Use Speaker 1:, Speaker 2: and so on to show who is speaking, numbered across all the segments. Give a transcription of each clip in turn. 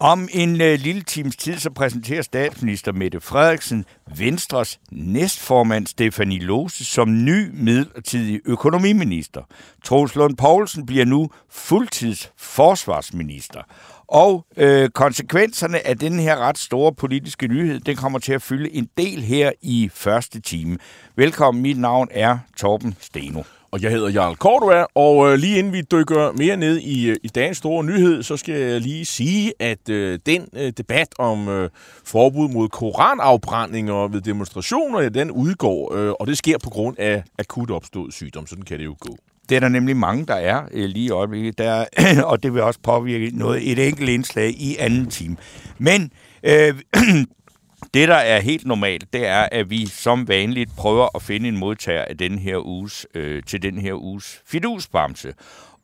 Speaker 1: Om en øh, lille times tid så præsenterer statsminister Mette Frederiksen Venstres næstformand Stefanie Lose som ny midlertidig økonomiminister. Troels Lund Poulsen bliver nu fuldtids forsvarsminister. Og øh, konsekvenserne af den her ret store politiske nyhed, den kommer til at fylde en del her i første time. Velkommen, mit navn er Torben Steno.
Speaker 2: Og jeg hedder Jarl Cordua, og øh, lige inden vi dykker mere ned i, øh, i dagens store nyhed, så skal jeg lige sige, at øh, den øh, debat om øh, forbud mod koranafbrændinger ved demonstrationer, ja, den udgår, øh, og det sker på grund af akut opstået sygdom. Sådan kan det jo gå.
Speaker 1: Det er der nemlig mange, der er øh, lige i øjeblikket, der, og det vil også påvirke noget, et enkelt indslag i anden time. Men øh, det, der er helt normalt, det er, at vi som vanligt prøver at finde en modtager af den her uges, øh, til den her uges fidusbamse.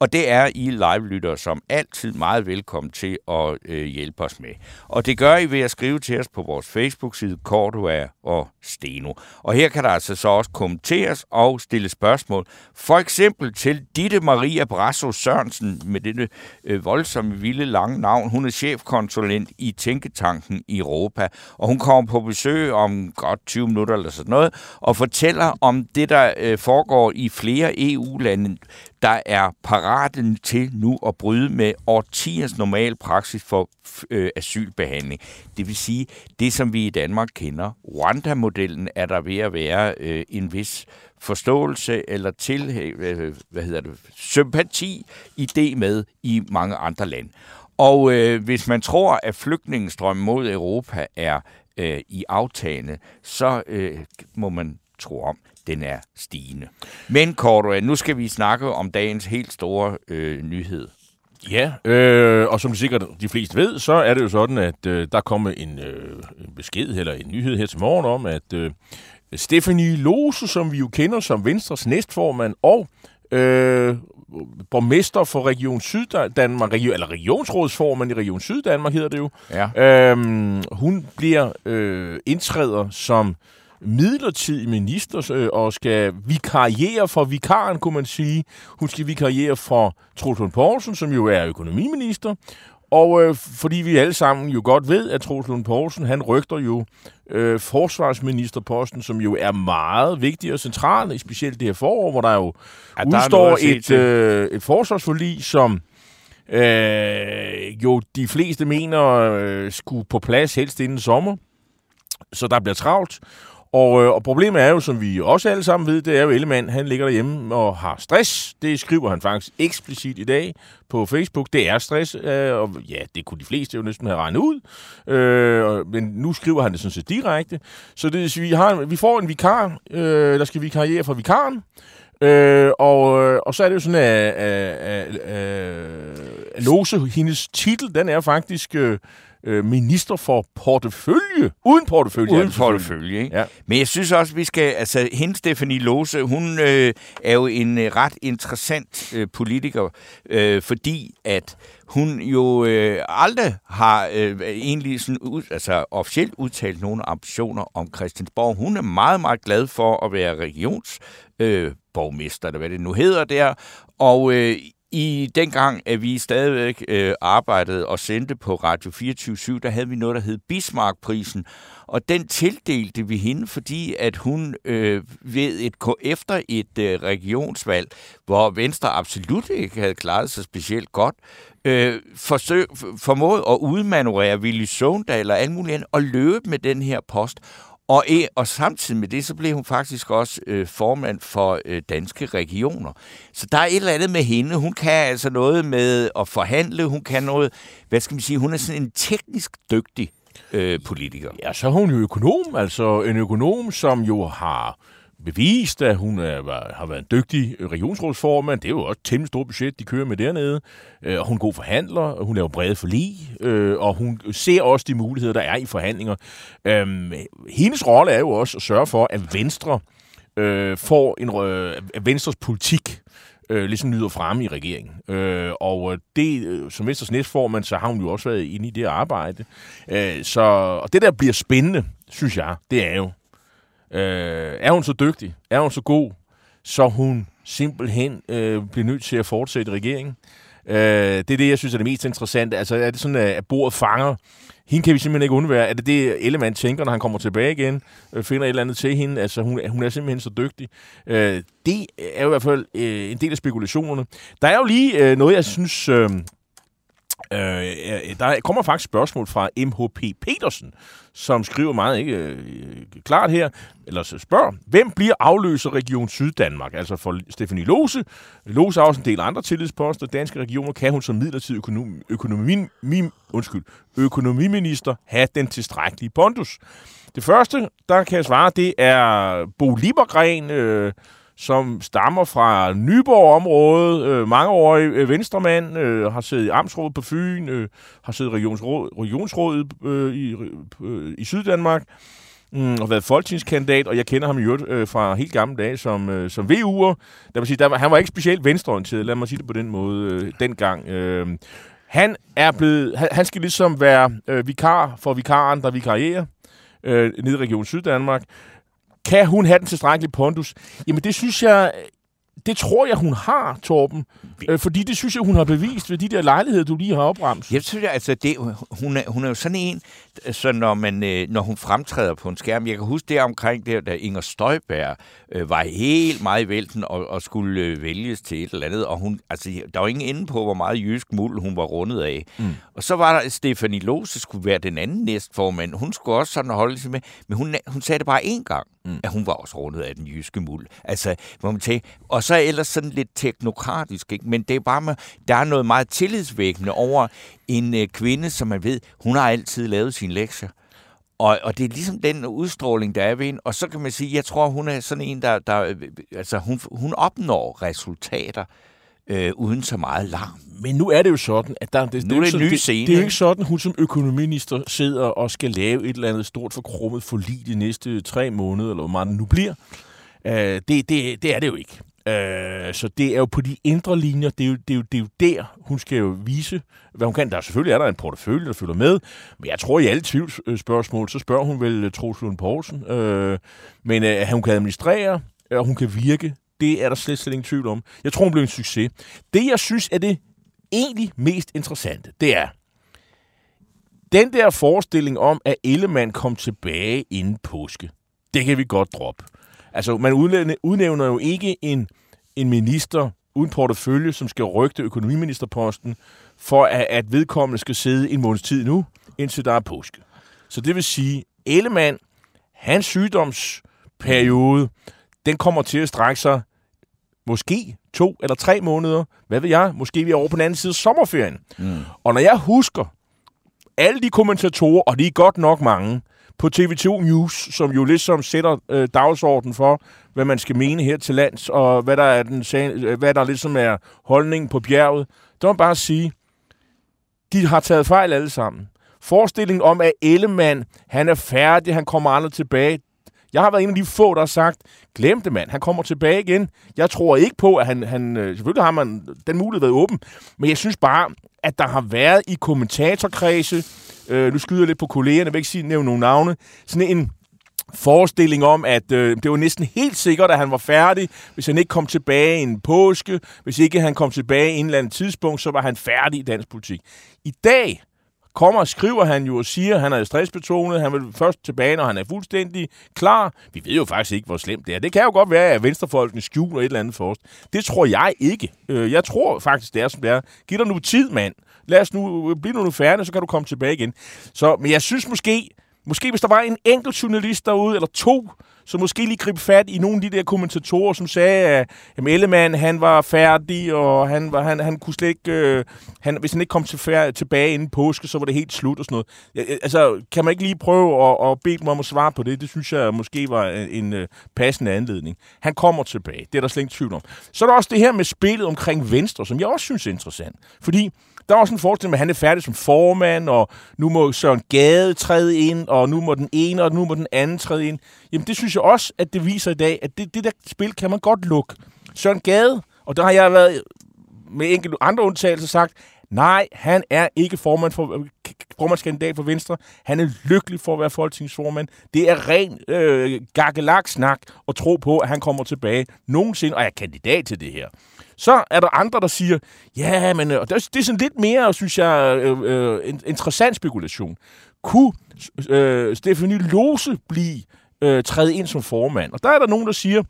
Speaker 1: Og det er I live-lyttere som altid meget velkommen til at øh, hjælpe os med. Og det gør I ved at skrive til os på vores Facebook-side Cordua og Steno. Og her kan der altså så også kommenteres og stille spørgsmål. For eksempel til Ditte Maria Brasso Sørensen med dette øh, voldsomme, vilde, lange navn. Hun er chefkonsulent i Tænketanken i Europa, og hun kommer på besøg om godt 20 minutter eller sådan noget, og fortæller om det, der øh, foregår i flere EU-lande, der er parate til nu at bryde med årtiers normal praksis for øh, asylbehandling. Det vil sige, det som vi i Danmark kender, Rwanda-modellen, er der ved at være øh, en vis forståelse eller til, øh, hvad hedder det, sympati idé med i mange andre lande. Og øh, hvis man tror, at flygtningestrømmen mod Europa er øh, i aftagende, så øh, må man tro om, den er stigende. Men Cordua, nu skal vi snakke om dagens helt store øh, nyhed.
Speaker 2: Ja, øh, og som sikkert de fleste ved, så er det jo sådan, at øh, der kommer en, øh, en besked eller en nyhed her til morgen om, at øh, Stefanie Lose, som vi jo kender som Venstres næstformand og øh, borgmester for Region Syddanmark, region, eller regionsrådsformand i Region Syddanmark hedder det jo,
Speaker 1: Ja.
Speaker 2: øh, hun bliver øh, indtræder som midlertidig minister øh, og skal vikariere for vikaren, kunne man sige. Hun skal vikariere for Troels Lund Poulsen, som jo er økonomiminister. Og øh, fordi vi alle sammen jo godt ved, at Troels Lund Poulsen, han rygter jo øh, forsvarsministerposten, som jo er meget vigtig og central, specielt det her forår, hvor der jo
Speaker 1: Ja, der er
Speaker 2: udstår et, øh, et forsvarsforlig, som øh, jo de fleste mener øh, skulle på plads helst inden sommer. Så der bliver travlt. Og, øh, og problemet er jo, som vi også alle sammen ved, det er jo Ellemann, han ligger derhjemme og har stress. Det skriver han faktisk eksplicit i dag på Facebook. Det er stress, øh, og ja, det kunne de fleste jo næsten have regnet ud. Øh, men nu skriver han det sådan set direkte. Så det, vi, har, vi får en vikar, øh, der skal vi karriere for vikaren. Øh, og, og så er det jo sådan, at, at, at, at, at Lose, hendes titel, den er faktisk øh, øh, minister for portefølje. Uden portefølje.
Speaker 1: Uden portefølje, ikke?
Speaker 2: Ja.
Speaker 1: Men jeg synes også, vi skal... Altså, hende Stefanie Lose, hun øh, er jo en øh, ret interessant øh, politiker, øh, fordi at hun jo øh, aldrig har øh, egentlig sådan ud, altså, officielt udtalt nogle ambitioner om Christiansborg. Hun er meget, meget glad for at være regions øh, borgmester, eller hvad det nu hedder der. Og øh, i dengang, at vi stadigvæk øh, arbejdede og sendte på Radio 24 der havde vi noget, der hed Bismarckprisen. Og den tildelte vi hende, fordi at hun øh, ved et, efter et øh, regionsvalg, hvor Venstre absolut ikke havde klaret sig specielt godt, øh, forsøg, formåede at udmanøvrere Willy Søvndal og alt muligt andet, og løbe med den her post. Og, e, og samtidig med det, så blev hun faktisk også øh, formand for øh, danske regioner. Så der er et eller andet med hende. Hun kan altså noget med at forhandle. Hun kan noget, hvad skal man sige, hun er sådan en teknisk dygtig øh, politiker.
Speaker 2: Ja, så er hun jo økonom, altså en økonom, som jo har bevist, at hun er, var, har været en dygtig regionsrådsformand. Det er jo også et temmelig stort budget, de kører med dernede. Øh, og hun er god forhandler, og hun laver brede forlig, øh, og hun ser også de muligheder, der er i forhandlinger. Øh, hendes rolle er jo også at sørge for, at Venstre øh, får en, øh, at Venstres politik øh, ligesom nyder fremme i regeringen. Øh, og øh, det, øh, som Venstres næstformand, så har hun jo også været inde i det arbejde. Øh, så, og det der bliver spændende, synes jeg, det er jo, øh, er hun så dygtig, er hun så god, så hun simpelthen øh, bliver nødt til at fortsætte regeringen. Øh, det er det, jeg synes er det mest interessante. Altså, er det sådan, at bordet fanger hende kan vi simpelthen ikke undvære. Er det det, Ellemann tænker, når han kommer tilbage igen? Øh, finder et eller andet til hende? Altså, hun, hun er simpelthen så dygtig. Øh, det er jo i hvert fald øh, en del af spekulationerne. Der er jo lige øh, noget, jeg synes... Øh, Øh, der kommer faktisk spørgsmål fra MHP Petersen, som skriver meget ikke øh, klart her, eller så spørger, hvem bliver afløser Region Syddanmark? Altså for Stefanie Lose. Lose har også en del andre tillidsposter. Danske regioner kan hun som midlertidig økonomi, økonomi, min, undskyld, økonomiminister have den tilstrækkelige pondus. Det første, der kan jeg svare, det er Bo Libergren, øh, som stammer fra Nyborg-området, øh, mangeårig øh, venstremand, øh, har siddet i Amtsrådet på Fyn, øh, har siddet i regionsråd, regionsrådet øh, i, øh, i Syddanmark, mm, og været folketingskandidat, og jeg kender ham i øvrigt øh, fra helt gamle dage som, øh, som VU'er. Der sige, der var, han var ikke specielt venstreorienteret, lad mig sige det på den måde, øh, dengang. Øh, han er blevet, han, han skal ligesom være øh, vikar for vikaren, der vikarierer øh, nede i Region Syddanmark. Kan hun have den tilstrækkelige pondus? Jamen, det synes jeg, det tror jeg, hun har, Torben. Øh, fordi det synes jeg, hun har bevist ved de der lejligheder, du lige har opramt.
Speaker 1: Jeg synes, altså, det, hun, er, hun er jo sådan en, så når, man, øh, når hun fremtræder på en skærm. Jeg kan huske det omkring det, da Inger Støjberg øh, var helt meget i vælten og, og skulle øh, vælges til et eller andet. Og hun, altså, der var ingen inde på, hvor meget jysk muld hun var rundet af. Mm. Og så var der Stefanie Lose, skulle være den anden næstformand. Hun skulle også sådan holde sig med, men hun, hun sagde det bare én gang, mm. at hun var også rundet af den jyske muld. Altså, må man tænker, og så ellers sådan lidt teknokratisk, ikke? men det er bare, med, der er noget meget tillidsvækkende over en øh, kvinde, som man ved, hun har altid lavet sine lektier. Og, og det er ligesom den udstråling, der er ved hende. Og så kan man sige, jeg tror, hun er sådan en, der, der øh, altså hun, hun opnår resultater øh, uden så meget larm.
Speaker 2: Men nu er det jo sådan, at der, det,
Speaker 1: nu er det,
Speaker 2: det,
Speaker 1: en ny scene.
Speaker 2: Det, det er jo ikke sådan, hun som økonomiminister sidder og skal lave et eller andet stort forkrummet forlig de næste tre måneder, eller hvor meget det nu bliver. Uh, det, det, det er det jo ikke. Øh, så det er jo på de indre linjer, det er, jo, det, er jo, det er jo der, hun skal jo vise, hvad hun kan. Der selvfølgelig er der en portefølje, der følger med, men jeg tror, i alle tvivlsspørgsmål, så spørger hun vel øh, Troels Lund Poulsen. Øh, men øh, hun kan administrere, og hun kan virke, det er der slet, slet ingen tvivl om. Jeg tror, hun bliver en succes. Det, jeg synes er det egentlig mest interessante, det er, den der forestilling om, at Ellemann kom tilbage inden påske, det kan vi godt droppe. Altså, man udnævner jo ikke en, en minister uden portefølje, som skal rygte økonomiministerposten, for at, at vedkommende skal sidde en måneds tid nu, indtil der er påske. Så det vil sige, Ellemann, hans sygdomsperiode, den kommer til at strække sig måske to eller tre måneder. Hvad ved jeg? Måske vi er over på den anden side af sommerferien. Mm. Og når jeg husker alle de kommentatorer, og de er godt nok mange, på TV2 News, som jo ligesom sætter øh, dagsordenen for, hvad man skal mene her til lands, og hvad der er, den, øh, hvad der ligesom er holdningen på bjerget. Det må bare sige, de har taget fejl alle sammen. Forestillingen om, at Ellemann, han er færdig, han kommer aldrig tilbage. Jeg har været en af de få, der har sagt, glem det mand, han kommer tilbage igen. Jeg tror ikke på, at han, han øh, selvfølgelig har man den mulighed været åben, men jeg synes bare, at der har været i kommentatorkredse, øh, nu skyder jeg lidt på kollegerne, jeg vil ikke sige, nævne nogle navne, sådan en forestilling om, at øh, det var næsten helt sikkert, at han var færdig, hvis han ikke kom tilbage i en påske, hvis ikke han kom tilbage i en eller anden tidspunkt, så var han færdig i dansk politik. I dag kommer og skriver han jo og siger, at han er stressbetonet, han vil først tilbage, når han er fuldstændig klar. Vi ved jo faktisk ikke, hvor slemt det er. Det kan jo godt være, at venstrefolkene skjuler et eller andet for os. Det tror jeg ikke. Øh, jeg tror faktisk, det er, som det er. Giv dig nu tid, mand lad os nu, øh, bliv nu færdig, så kan du komme tilbage igen. Så, men jeg synes måske, måske hvis der var en enkelt journalist derude, eller to, så måske lige gribe fat i nogle af de der kommentatorer, som sagde, at jamen, Ellemann, han var færdig, og han, var, han, han kunne slet ikke... Øh, han, hvis han ikke kom til færd, tilbage inden påske, så var det helt slut og sådan noget. Ja, altså, kan man ikke lige prøve at, at bede dem om at svare på det? Det synes jeg måske var en, en øh, passende anledning. Han kommer tilbage, det er der slet ikke tvivl om. Så er der også det her med spillet omkring Venstre, som jeg også synes er interessant. Fordi der var også en forestilling med, at han er færdig som formand, og nu må Søren Gade træde ind, og nu må den ene, og nu må den anden træde ind. Jamen det synes jeg også, at det viser i dag, at det, det der spil kan man godt lukke. Søren Gade, og der har jeg været med enkelte andre undtagelser sagt, nej, han er ikke formand for, formandskandidat for Venstre. Han er lykkelig for at være folketingsformand. Det er ren øh, gakkelak-snak at tro på, at han kommer tilbage nogensinde og er kandidat til det her. Så er der andre, der siger, ja, men og det er sådan lidt mere, synes jeg, øh, øh, interessant spekulation. Kunne øh, Stefanie Lose blive øh, træde ind som formand? Og der er der nogen, der siger,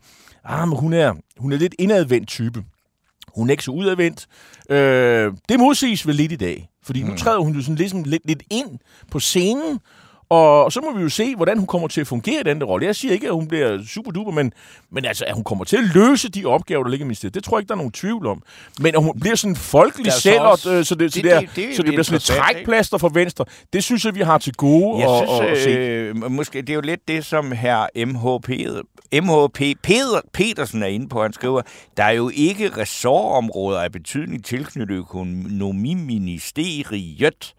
Speaker 2: ah, men hun er, hun er lidt indadvendt type. Hun er ikke så udadvendt. Øh, det modsiges vel lidt i dag. Fordi mm. nu træder hun jo sådan ligesom lidt, lidt ind på scenen, og så må vi jo se, hvordan hun kommer til at fungere i den der rolle. Jeg siger ikke, at hun bliver super duper, men, men altså, at hun kommer til at løse de opgaver, der ligger i ministeriet, det tror jeg ikke, der er nogen tvivl om. Men at hun bliver sådan folkelig selv, også, øh, så det, det, så det, det, det, så det bliver sådan et trækplaster for Venstre, det synes jeg, vi har til gode
Speaker 1: jeg
Speaker 2: at,
Speaker 1: synes,
Speaker 2: at, at se.
Speaker 1: Øh, måske, det er jo lidt det, som her MHP, MHP Peder, Petersen er inde på. Han skriver, der er jo ikke ressortområder af betydning tilknyttet økonomiministeriet,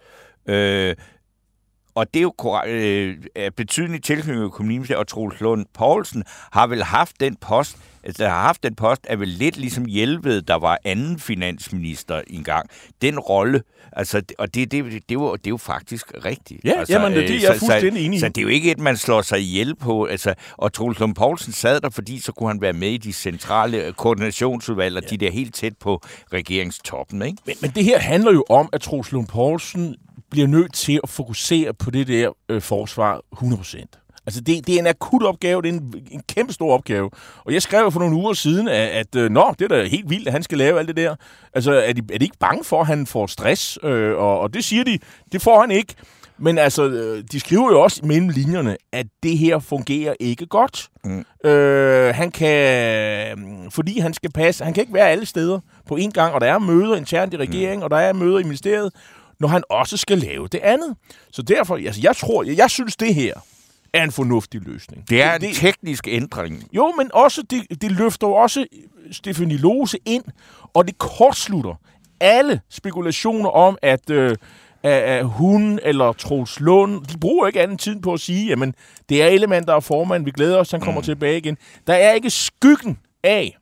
Speaker 1: øh, og det er jo øh, betydelig tilknytning økonomiministeriet, og Troels Lund Poulsen har vel haft den post, altså har haft den post, er vel lidt ligesom Hjelved, der var anden finansminister engang. Den rolle, altså, og det, det, det, det, jo, det er jo faktisk rigtigt.
Speaker 2: Ja,
Speaker 1: altså,
Speaker 2: jamen, det, det er jeg
Speaker 1: så,
Speaker 2: fuldstændig
Speaker 1: så,
Speaker 2: enig i.
Speaker 1: Så det er jo ikke et, man slår sig ihjel på. Altså, og Troels Lund Poulsen sad der, fordi så kunne han være med i de centrale koordinationsudvalg, og ja. de der helt tæt på regeringstoppen. Ikke?
Speaker 2: Men, men det her handler jo om, at Troels Lund Poulsen bliver nødt til at fokusere på det der øh, forsvar 100%. Altså, det, det er en akut opgave, det er en, en kæmpe stor opgave. Og jeg skrev for nogle uger siden, at, at øh, nå, det er da helt vildt, at han skal lave alt det der. Altså, er de, er de ikke bange for, at han får stress? Øh, og, og det siger de, det får han ikke. Men altså, øh, de skriver jo også mellem linjerne, at det her fungerer ikke godt. Mm. Øh, han kan, fordi han skal passe, han kan ikke være alle steder på én gang, og der er møder internt i regeringen, mm. og der er møder i ministeriet, når han også skal lave det andet. Så derfor, altså, jeg tror, jeg, jeg synes, det her er en fornuftig løsning.
Speaker 1: Det er en det, teknisk ændring.
Speaker 2: Jo, men også det, det løfter jo også Stefanie Lose ind, og det kortslutter alle spekulationer om, at, øh, at hun eller Troels Lund, de bruger ikke anden tid på at sige, jamen, det er Element, der er formand, vi glæder os, han kommer mm. tilbage igen. Der er ikke skyggen af,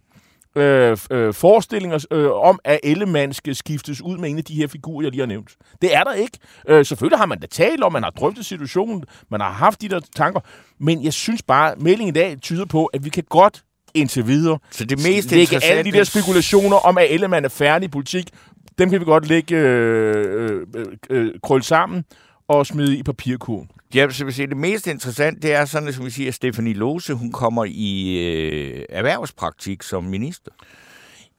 Speaker 2: øh, øh, forestillinger øh, om, at Ellemann skal skiftes ud med en af de her figurer, jeg lige har nævnt. Det er der ikke. Øh, selvfølgelig har man da talt om, man har drøftet situationen, man har haft de der tanker, men jeg synes bare, at meldingen i dag tyder på, at vi kan godt indtil videre
Speaker 1: så det mest
Speaker 2: lægge alle de der spekulationer om, at Ellemann er færdig i politik, dem kan vi godt lægge øh, øh, øh, krølle sammen og smide i papirkurven.
Speaker 1: Ja, så vil sige, det mest interessante, det er sådan, som vi siger, at Stefanie Lose, hun kommer i øh, erhvervspraktik som minister.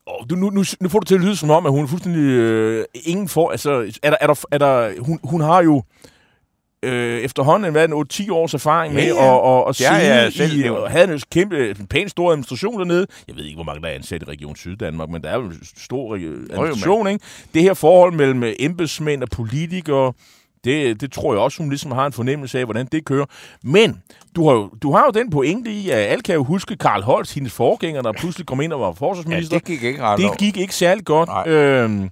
Speaker 2: Oh, du, nu, nu, nu får du til at lyde som om, at hun er fuldstændig øh, ingen for... Altså, er der, er der, er der, hun, hun har jo øh, efterhånden været en 8-10 års erfaring med, ja, ja. og, og, og ja, ja, selv, i, og havde en kæmpe, en pæn stor administration dernede. Jeg ved ikke, hvor mange der er ansat i Region Syddanmark, men der er jo en stor administration, ikke? Det her forhold mellem embedsmænd og politikere, det, det tror jeg også, hun ligesom har en fornemmelse af, hvordan det kører. Men du har, jo, du har jo den pointe i, at alle kan jo huske Karl Holst, hendes forgænger, der pludselig kom ind og var forsvarsminister.
Speaker 1: Ja, det gik ikke ret
Speaker 2: Det gik ikke særlig godt. Øhm,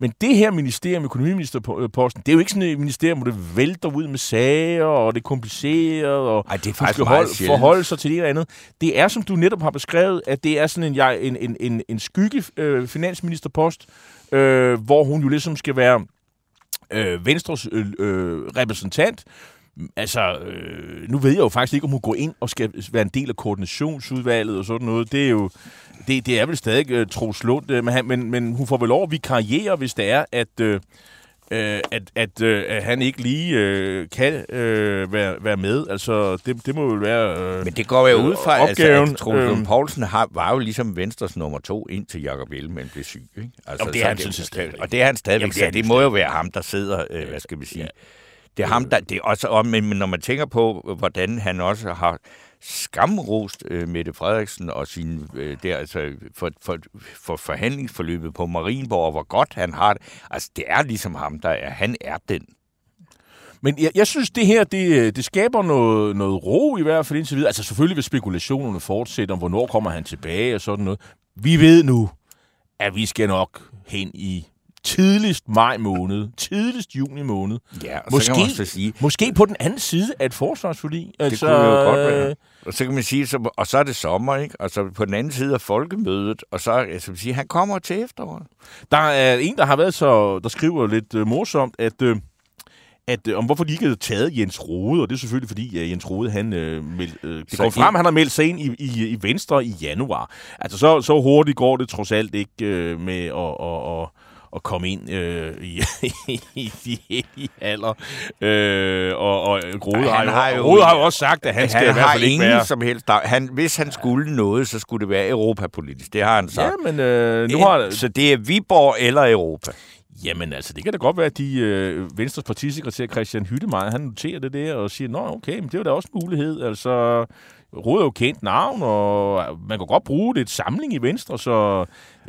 Speaker 2: men det her ministerium, økonomiministerposten, det er jo ikke sådan et ministerium, hvor det vælter ud med sager, og det er kompliceret, og
Speaker 1: Ej, det er faktisk
Speaker 2: skal holde, forholde sig til det eller andet. Det er, som du netop har beskrevet, at det er sådan en, en, en, en, en skygge øh, finansministerpost, øh, hvor hun jo ligesom skal være øh, Venstres øh, øh, repræsentant. Altså, øh, nu ved jeg jo faktisk ikke, om hun går ind og skal være en del af koordinationsudvalget og sådan noget. Det er jo, det, det er vel stadig øh, Troels Lund, øh, men, men, men hun får vel lov at vikariere, hvis det er, at... Øh, øh, at, at, øh, at han ikke lige øh, kan øh, være, være med. Altså, det, det må jo være øh,
Speaker 1: Men det går jo ud fra, opgaven. altså, at Troels øh, Poulsen har, var jo ligesom Venstres nummer to, indtil Jacob Ellemann blev syg. Ikke? Altså,
Speaker 2: Jamen, det er han, synes jeg stadig.
Speaker 1: Og det er han stadigvæk. Jamen, det, er det må jo være ham, der sidder, øh, hvad skal vi sige, Det er ham, der... Det er også om, men når man tænker på, hvordan han også har skamrost øh, Mette Frederiksen og sin øh, der, altså, for, for, for forhandlingsforløbet på Marienborg, og hvor godt han har det. Altså, det er ligesom ham, der er. Han er den.
Speaker 2: Men jeg, jeg synes, det her, det, øh, det skaber noget, noget ro i hvert fald indtil videre. Altså selvfølgelig vil spekulationerne fortsætte om, hvornår kommer han tilbage og sådan noget. Vi ved nu, at vi skal nok hen i tidligst maj måned, tidligst juni måned.
Speaker 1: Ja, og
Speaker 2: måske,
Speaker 1: så kan man også sige,
Speaker 2: måske på den anden side af et forsvarsforlig.
Speaker 1: det
Speaker 2: Altså,
Speaker 1: kunne jo godt
Speaker 2: øh,
Speaker 1: være. Og så kan man sige, så, og så er det sommer, ikke? Og så på den anden side af folkemødet, og så altså, man sige, han kommer til efteråret.
Speaker 2: Der er en, der har været så, der skriver lidt øh, morsomt, at, øh, at øh, om hvorfor de ikke havde taget Jens Rode, og det er selvfølgelig fordi, at Jens Rode, han, øh, meld, øh, det
Speaker 1: Så
Speaker 2: går frem, han har meldt sig ind i, i, i Venstre i januar. Altså så, så hurtigt går det trods alt ikke øh, med at, at, at, at komme ind øh, i, i de hellige alder. Øh, og, og Rode,
Speaker 1: Ej,
Speaker 2: har,
Speaker 1: han
Speaker 2: jo,
Speaker 1: har jo-
Speaker 2: Rode har jo også sagt, at han skal
Speaker 1: han
Speaker 2: i hvert fald ikke være...
Speaker 1: som helst... Han, hvis han skulle noget, så skulle det være europapolitisk. Det har han sagt.
Speaker 2: Ja, men øh, nu har,
Speaker 1: Så det er Viborg eller Europa.
Speaker 2: Jamen altså, det kan da godt være, at de øh, Venstres partisekretær Christian Hyttemeier, han noterer det der og siger, nå okay, men det er da også en mulighed. Altså, Rode er jo kendt navn, og man kan godt bruge det et samling i Venstre, så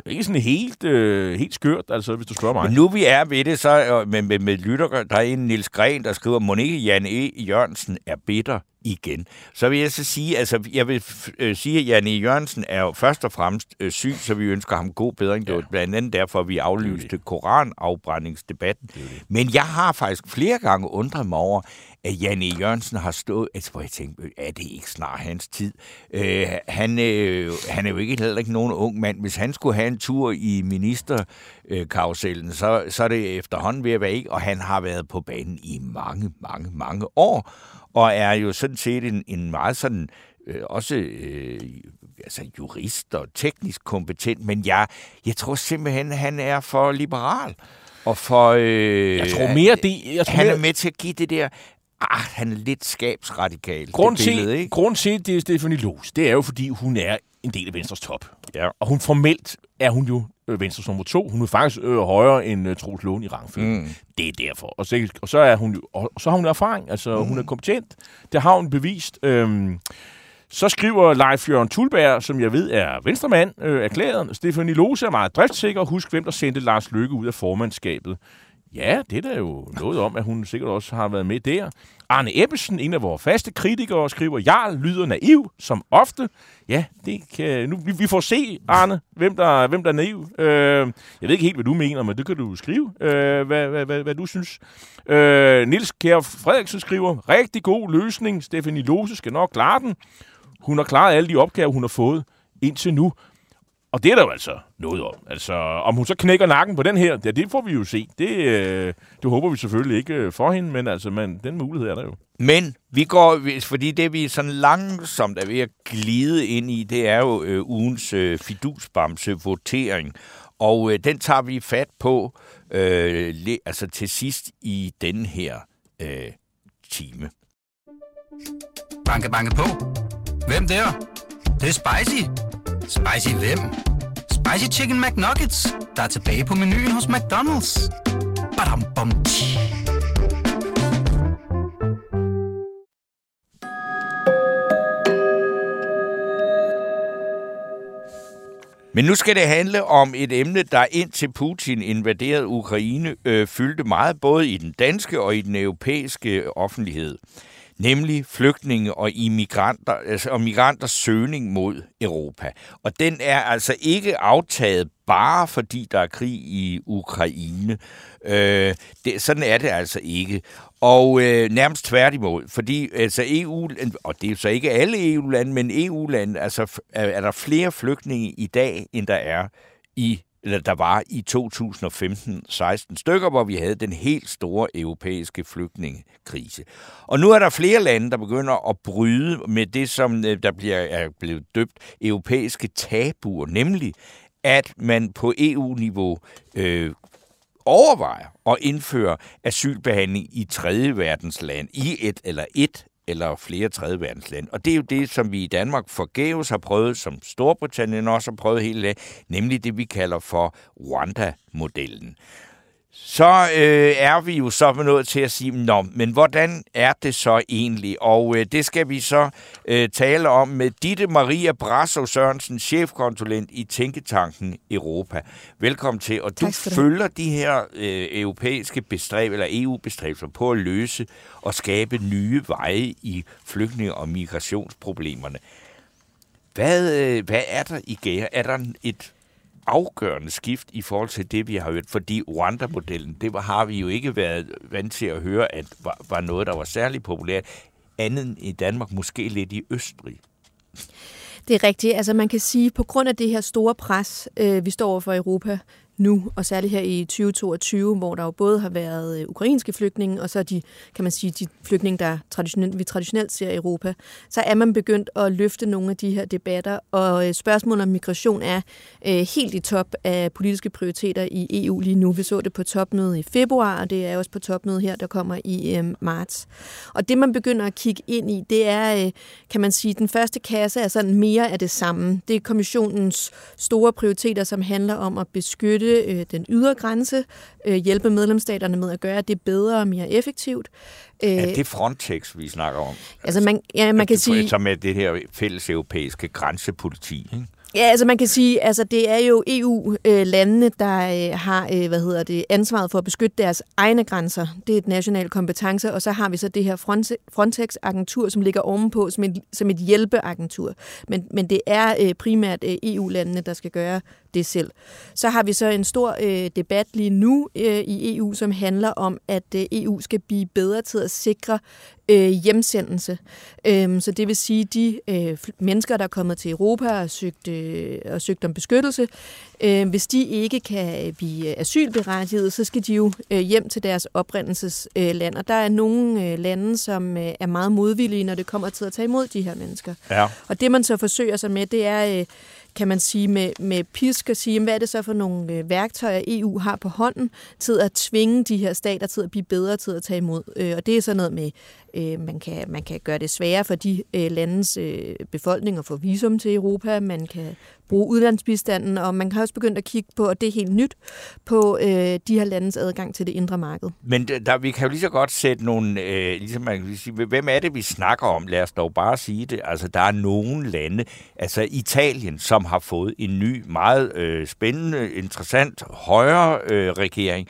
Speaker 2: ikke sådan helt, øh, helt skørt, altså, hvis du spørger mig.
Speaker 1: Men nu vi er ved det, så øh, med, med, med lytter, der er en Nils Gren, der skriver, Monique Jan E. Jørgensen er bitter igen. Så vil jeg så sige, altså jeg vil øh, sige, at Jan E. Jørgensen er jo først og fremmest øh, syg, så vi ønsker ham god bedring. Det var blandt andet derfor, vi aflyste koranafbrændingsdebatten. Men jeg har faktisk flere gange undret mig over, at Jan E. Jørgensen har stået, altså hvor jeg tænkte, er det ikke snart hans tid? Øh, han, øh, han er jo ikke heller ikke nogen ung mand. Hvis han skulle have en tur i ministerkarusellen, så, så er det efterhånden ved at være ikke, og han har været på banen i mange, mange, mange år, og er jo sådan set en, en meget sådan, øh, også øh, altså jurist og teknisk kompetent, men jeg, jeg tror simpelthen, han er for liberal. Og for... Øh,
Speaker 2: jeg tror mere, det... Jeg tror
Speaker 1: han
Speaker 2: mere,
Speaker 1: er med til at give det der... Ah, han er lidt skabsradikal,
Speaker 2: grund
Speaker 1: det billede,
Speaker 2: til,
Speaker 1: ikke?
Speaker 2: grund til, det er Stefanie Loos, det er jo, fordi hun er en del af Venstres top.
Speaker 1: Ja.
Speaker 2: Og hun formelt er hun jo øh, Venstres nummer to. Hun er faktisk øh, højere end øh, Troels Lund i rangfølgen. Mm. Det er derfor. Og så, og så, er hun, jo- og så har hun erfaring. Altså, mm. hun er kompetent. Det har hun bevist. Øhm, så skriver Leif Jørgen Tulberg, som jeg ved er venstremand, øh, erklæret. Stefanie Lose er meget driftssikker. Husk, hvem der sendte Lars Løkke ud af formandskabet. Ja, det er der jo noget om, at hun sikkert også har været med der. Arne Ebbesen, en af vores faste kritikere, skriver, Jarl lyder naiv, som ofte. Ja, det kan, nu, vi, vi får se, Arne, hvem der, hvem der er naiv. Øh, jeg ved ikke helt, hvad du mener, men det kan du skrive, øh, hvad, hvad, hvad, hvad du synes. Øh, Nils Kjær Frederiksen skriver, rigtig god løsning. Stefanie Lose skal nok klare den. Hun har klaret alle de opgaver, hun har fået indtil nu. Og det er der jo altså noget om. Altså, om hun så knækker nakken på den her, ja, det får vi jo se. Det, øh, det håber vi selvfølgelig ikke øh, for hende, men altså, man, den mulighed er der jo.
Speaker 1: Men vi går, fordi det vi sådan langsomt er ved at glide ind i, det er jo øh, ugens øh, fidusbamse-votering. Og øh, den tager vi fat på øh, le, altså til sidst i den her øh, time.
Speaker 3: Banke, banke på. Hvem der? Det, det er spicy. Spicy hvem? Spicy Chicken McNuggets, der er tilbage på menuen hos McDonald's. Badum, bom, tji.
Speaker 1: Men nu skal det handle om et emne, der indtil Putin invaderede Ukraine, øh, fyldte meget både i den danske og i den europæiske offentlighed. Nemlig flygtninge og immigranter, altså, og migranters søgning mod Europa. Og den er altså ikke aftaget bare fordi der er krig i Ukraine. Øh, det, sådan er det altså ikke. Og øh, nærmest tværtimod, fordi altså EU, og det er så ikke alle EU-lande, men EU-lande, altså er, er der flere flygtninge i dag, end der er i eller der var i 2015-16 stykker, hvor vi havde den helt store europæiske flygtningekrise. Og nu er der flere lande, der begynder at bryde med det, som øh, der bliver, er blevet døbt europæiske tabuer, nemlig at man på EU-niveau øh, overvejer at indføre asylbehandling i tredje verdens land, i et eller et eller flere tredje verdens lande. Og det er jo det, som vi i Danmark forgæves har prøvet, som Storbritannien også har prøvet hele dagen, nemlig det, vi kalder for Rwanda-modellen så øh, er vi jo så nået til at sige, Nå, men hvordan er det så egentlig? Og øh, det skal vi så øh, tale om med Ditte Maria Brasso Sørensen, chefkonsulent i Tænketanken Europa. Velkommen til. Og du følger de her øh, europæiske bestræbelser, eller EU-bestræbelser på at løse og skabe nye veje i flygtninge- og migrationsproblemerne. Hvad, øh, hvad er der i gære? Er der et afgørende skift i forhold til det, vi har hørt. Fordi Rwanda-modellen, det var, har vi jo ikke været vant til at høre, at var, var noget, der var særlig populært. Andet end i Danmark, måske lidt i Østrig.
Speaker 4: Det er rigtigt. Altså man kan sige, at på grund af det her store pres, øh, vi står over for Europa, nu, og særligt her i 2022, hvor der jo både har været øh, ukrainske flygtninge, og så de, kan man sige, de flygtninge, der traditionelt, vi traditionelt ser i Europa, så er man begyndt at løfte nogle af de her debatter, og øh, spørgsmålet om migration er øh, helt i top af politiske prioriteter i EU lige nu. Vi så det på topmødet i februar, og det er også på topmødet her, der kommer i øh, marts. Og det, man begynder at kigge ind i, det er, øh, kan man sige, den første kasse er sådan mere af det samme. Det er kommissionens store prioriteter, som handler om at beskytte øh, den ydre grænse, øh, hjælpe medlemsstaterne med at gøre det bedre og mere effektivt.
Speaker 1: Øh, er det Frontex, vi snakker om?
Speaker 4: Altså man, ja, man kan sige...
Speaker 1: Som er det her fælles europæiske grænsepoliti, ikke?
Speaker 4: Ja, altså man kan sige, altså det er jo EU-landene, der øh, har øh, hvad hedder det, ansvaret for at beskytte deres egne grænser. Det er et national kompetence, og så har vi så det her Frontex-agentur, som ligger ovenpå som et, som et hjælpeagentur. Men, men det er øh, primært EU-landene, der skal gøre det selv. Så har vi så en stor øh, debat lige nu øh, i EU, som handler om, at øh, EU skal blive bedre til at sikre øh, hjemsendelse. Øh, så det vil sige, de øh, mennesker, der er kommet til Europa og søgt, øh, og søgt om beskyttelse, øh, hvis de ikke kan blive asylberettiget, så skal de jo øh, hjem til deres oprindelsesland. Og der er nogle øh, lande, som øh, er meget modvillige, når det kommer til at tage imod de her mennesker.
Speaker 1: Ja.
Speaker 4: Og det man så forsøger sig med, det er... Øh, kan man sige, med, med pisk og sige, hvad er det så for nogle øh, værktøjer, EU har på hånden til at tvinge de her stater til at blive bedre til at tage imod. Øh, og det er sådan noget med, øh, man, kan, man kan gøre det sværere for de øh, landes øh, befolkning at få visum til Europa, man kan bruge udlandsbistanden, og man kan også begynde at kigge på, og det er helt nyt, på øh, de her landes adgang til det indre marked.
Speaker 1: Men der, vi kan jo lige så godt sætte nogle, øh, ligesom man kan sige, hvem er det, vi snakker om? Lad os dog bare sige det. Altså, der er nogle lande, altså Italien, som som har fået en ny, meget øh, spændende, interessant højre øh, regering,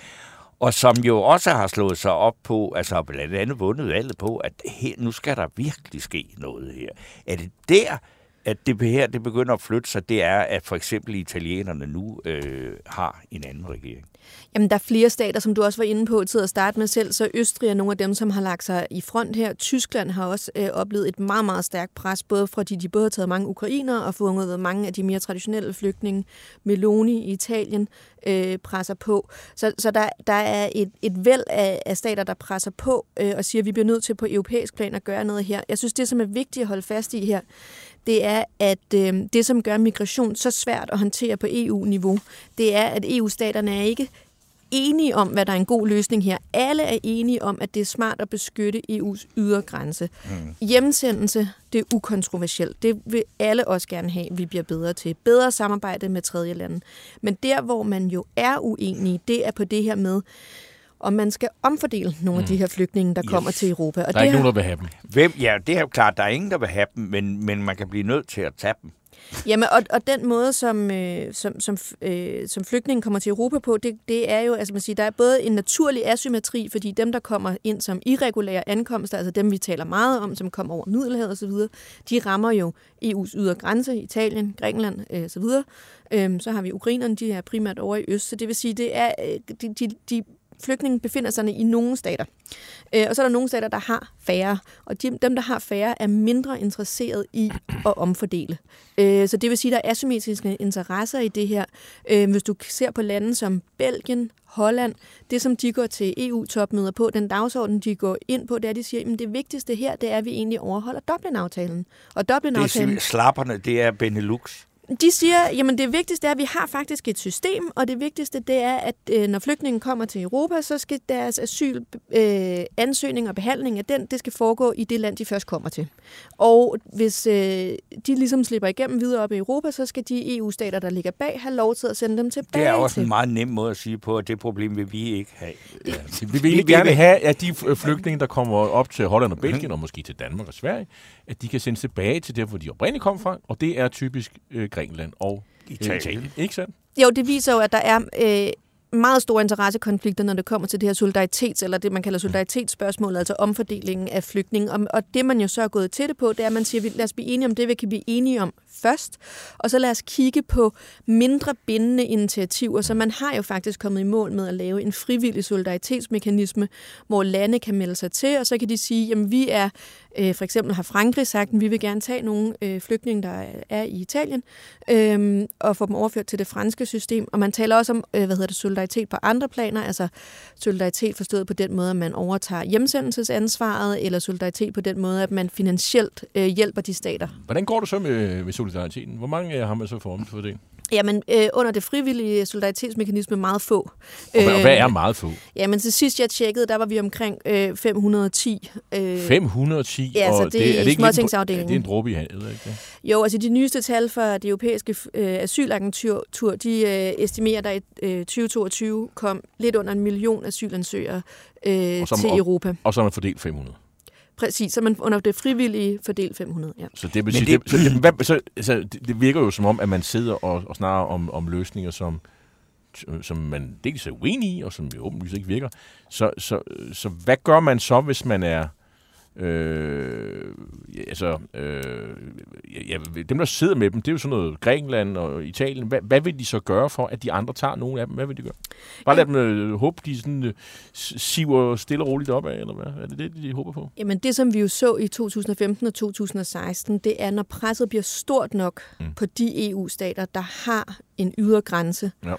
Speaker 1: og som jo også har slået sig op på, altså blandt andet vundet valget på, at her, nu skal der virkelig ske noget her. Er det der, at det her det begynder at flytte sig, det er, at for eksempel italienerne nu øh, har en anden regering?
Speaker 4: Jamen, der er flere stater, som du også var inde på til at starte med selv, så Østrig er nogle af dem, som har lagt sig i front her. Tyskland har også øh, oplevet et meget, meget stærkt pres, både fordi de både har taget mange ukrainer og fået mange af de mere traditionelle flygtninge. Meloni i Italien øh, presser på. Så, så der, der er et, et væld af, af stater, der presser på øh, og siger, at vi bliver nødt til på europæisk plan at gøre noget her. Jeg synes, det, som er vigtigt at holde fast i her, det er, at øh, det, som gør migration så svært at håndtere på EU-niveau, det er, at EU-staterne er ikke enige om, hvad der er en god løsning her. Alle er enige om, at det er smart at beskytte EU's ydre grænse. Mm. Hjemsendelse, det er ukontroversielt. Det vil alle også gerne have, vi bliver bedre til. Bedre samarbejde med tredje lande. Men der, hvor man jo er uenige, det er på det her med, om man skal omfordele nogle mm. af de her flygtninge, der yes. kommer til Europa.
Speaker 2: Og der er det ikke her... nogen, der vil have dem.
Speaker 1: Hvem? Ja, det er jo klart, der er ingen, der vil have dem, men, men man kan blive nødt til at tage dem.
Speaker 4: Jamen, og, og den måde, som, øh, som, som, øh, som flygtningen kommer til Europa på, det, det er jo, altså man siger, der er både en naturlig asymmetri, fordi dem, der kommer ind som irregulære ankomster, altså dem, vi taler meget om, som kommer over Middelhavet osv., de rammer jo EU's ydre grænse, Italien, Grækenland øh, osv., Øhm, så har vi ukrainerne, de er primært over i øst, så det vil sige, det er, øh, de, de, de flygtninge befinder sig i nogle stater. Øh, og så er der nogle stater, der har færre. Og de, dem, der har færre, er mindre interesseret i at omfordele. Øh, så det vil sige, at der er asymmetriske interesser i det her. Øh, hvis du ser på lande som Belgien, Holland, det som de går til EU-topmøder på, den dagsorden, de går ind på, det er, at de siger, at det vigtigste her, det er, at vi egentlig overholder Dublin-aftalen.
Speaker 1: Og Dublin-aftalen... Det er slapperne, det er Benelux.
Speaker 4: De siger, jamen det vigtigste er, at vi har faktisk et system, og det vigtigste det er, at øh, når flygtningen kommer til Europa, så skal deres asyl øh, ansøgning og behandling af den, det skal foregå i det land, de først kommer til. Og hvis øh, de ligesom slipper igennem videre op i Europa, så skal de EU-stater, der ligger bag, have lov til at sende dem tilbage
Speaker 1: Det er også
Speaker 4: til.
Speaker 1: en meget nem måde at sige på, at det problem vil vi ikke have. Ja.
Speaker 2: Vi vil egentlig gerne have, at de f- flygtninge, der kommer op til Holland og Belgien, og måske til Danmark og Sverige, at de kan sendes tilbage til der, hvor de oprindeligt kom fra, og det er typisk øh, Grækenland og
Speaker 1: Italien.
Speaker 2: Italien. Ikke sandt?
Speaker 4: Jo, det viser jo, at der er øh, meget store interessekonflikter, når det kommer til det her solidaritets, eller det, man kalder solidaritetsspørgsmål, altså omfordelingen af flygtninge. Og, og det, man jo så er gået til det på, det er, at man siger, lad os blive enige om det, vi kan blive enige om først, og så lad os kigge på mindre bindende initiativer. Så man har jo faktisk kommet i mål med at lave en frivillig solidaritetsmekanisme, hvor lande kan melde sig til, og så kan de sige, jamen vi er, øh, for eksempel har Frankrig sagt, at vi vil gerne tage nogle øh, flygtninge, der er i Italien, øh, og få dem overført til det franske system. Og man taler også om, øh, hvad hedder det, solidaritet på andre planer, altså solidaritet forstået på den måde, at man overtager hjemsendelsesansvaret, eller solidaritet på den måde, at man finansielt øh, hjælper de stater.
Speaker 2: Hvordan går det så med, med solidariteten? Hvor mange øh, har man så formet for det?
Speaker 4: Jamen, øh, under det frivillige solidaritetsmekanisme meget få.
Speaker 2: Og, hvad, og
Speaker 4: Øh,
Speaker 2: hvad er meget få?
Speaker 4: Jamen, til sidst jeg tjekkede, der var vi omkring øh, 510. Øh,
Speaker 2: 510?
Speaker 4: ja, altså,
Speaker 2: og
Speaker 4: det er
Speaker 2: det ikke
Speaker 4: småtingsafdelingen.
Speaker 2: Det er en dråbe i havet, ikke det?
Speaker 4: Jo, altså de nyeste tal fra det europæiske øh, asylagentur, de øh, estimerer, der i øh, 2022 kom lidt under en million asylansøgere øh,
Speaker 2: Og som
Speaker 4: til
Speaker 2: op-
Speaker 4: Europa.
Speaker 2: Og så er man fordelt 500.
Speaker 4: Præcis, så man under det frivillige fordelt 500, ja.
Speaker 2: Så det, sige,
Speaker 1: det-
Speaker 2: det, så, hvad, så, altså, det, det virker jo som om, at man sidder og, og snakker om, om løsninger, som, som man dels er uenig i, og som jo åbenlyst ikke virker. Så, så, så hvad gør man så, hvis man er... Øh, ja, altså, øh, ja, dem, der sidder med dem, det er jo sådan noget Grækenland og Italien. Hvad, hvad vil de så gøre for, at de andre tager nogle af dem? Hvad vil de gøre? Bare lad dem øh, håbe, de sådan, øh, siver stille og roligt op af, eller hvad? Er det det, de håber på?
Speaker 4: Jamen det, som vi jo så i 2015 og 2016, det er, når presset bliver stort nok
Speaker 2: mm.
Speaker 4: på de EU-stater, der har en ydre grænse,
Speaker 2: Ja.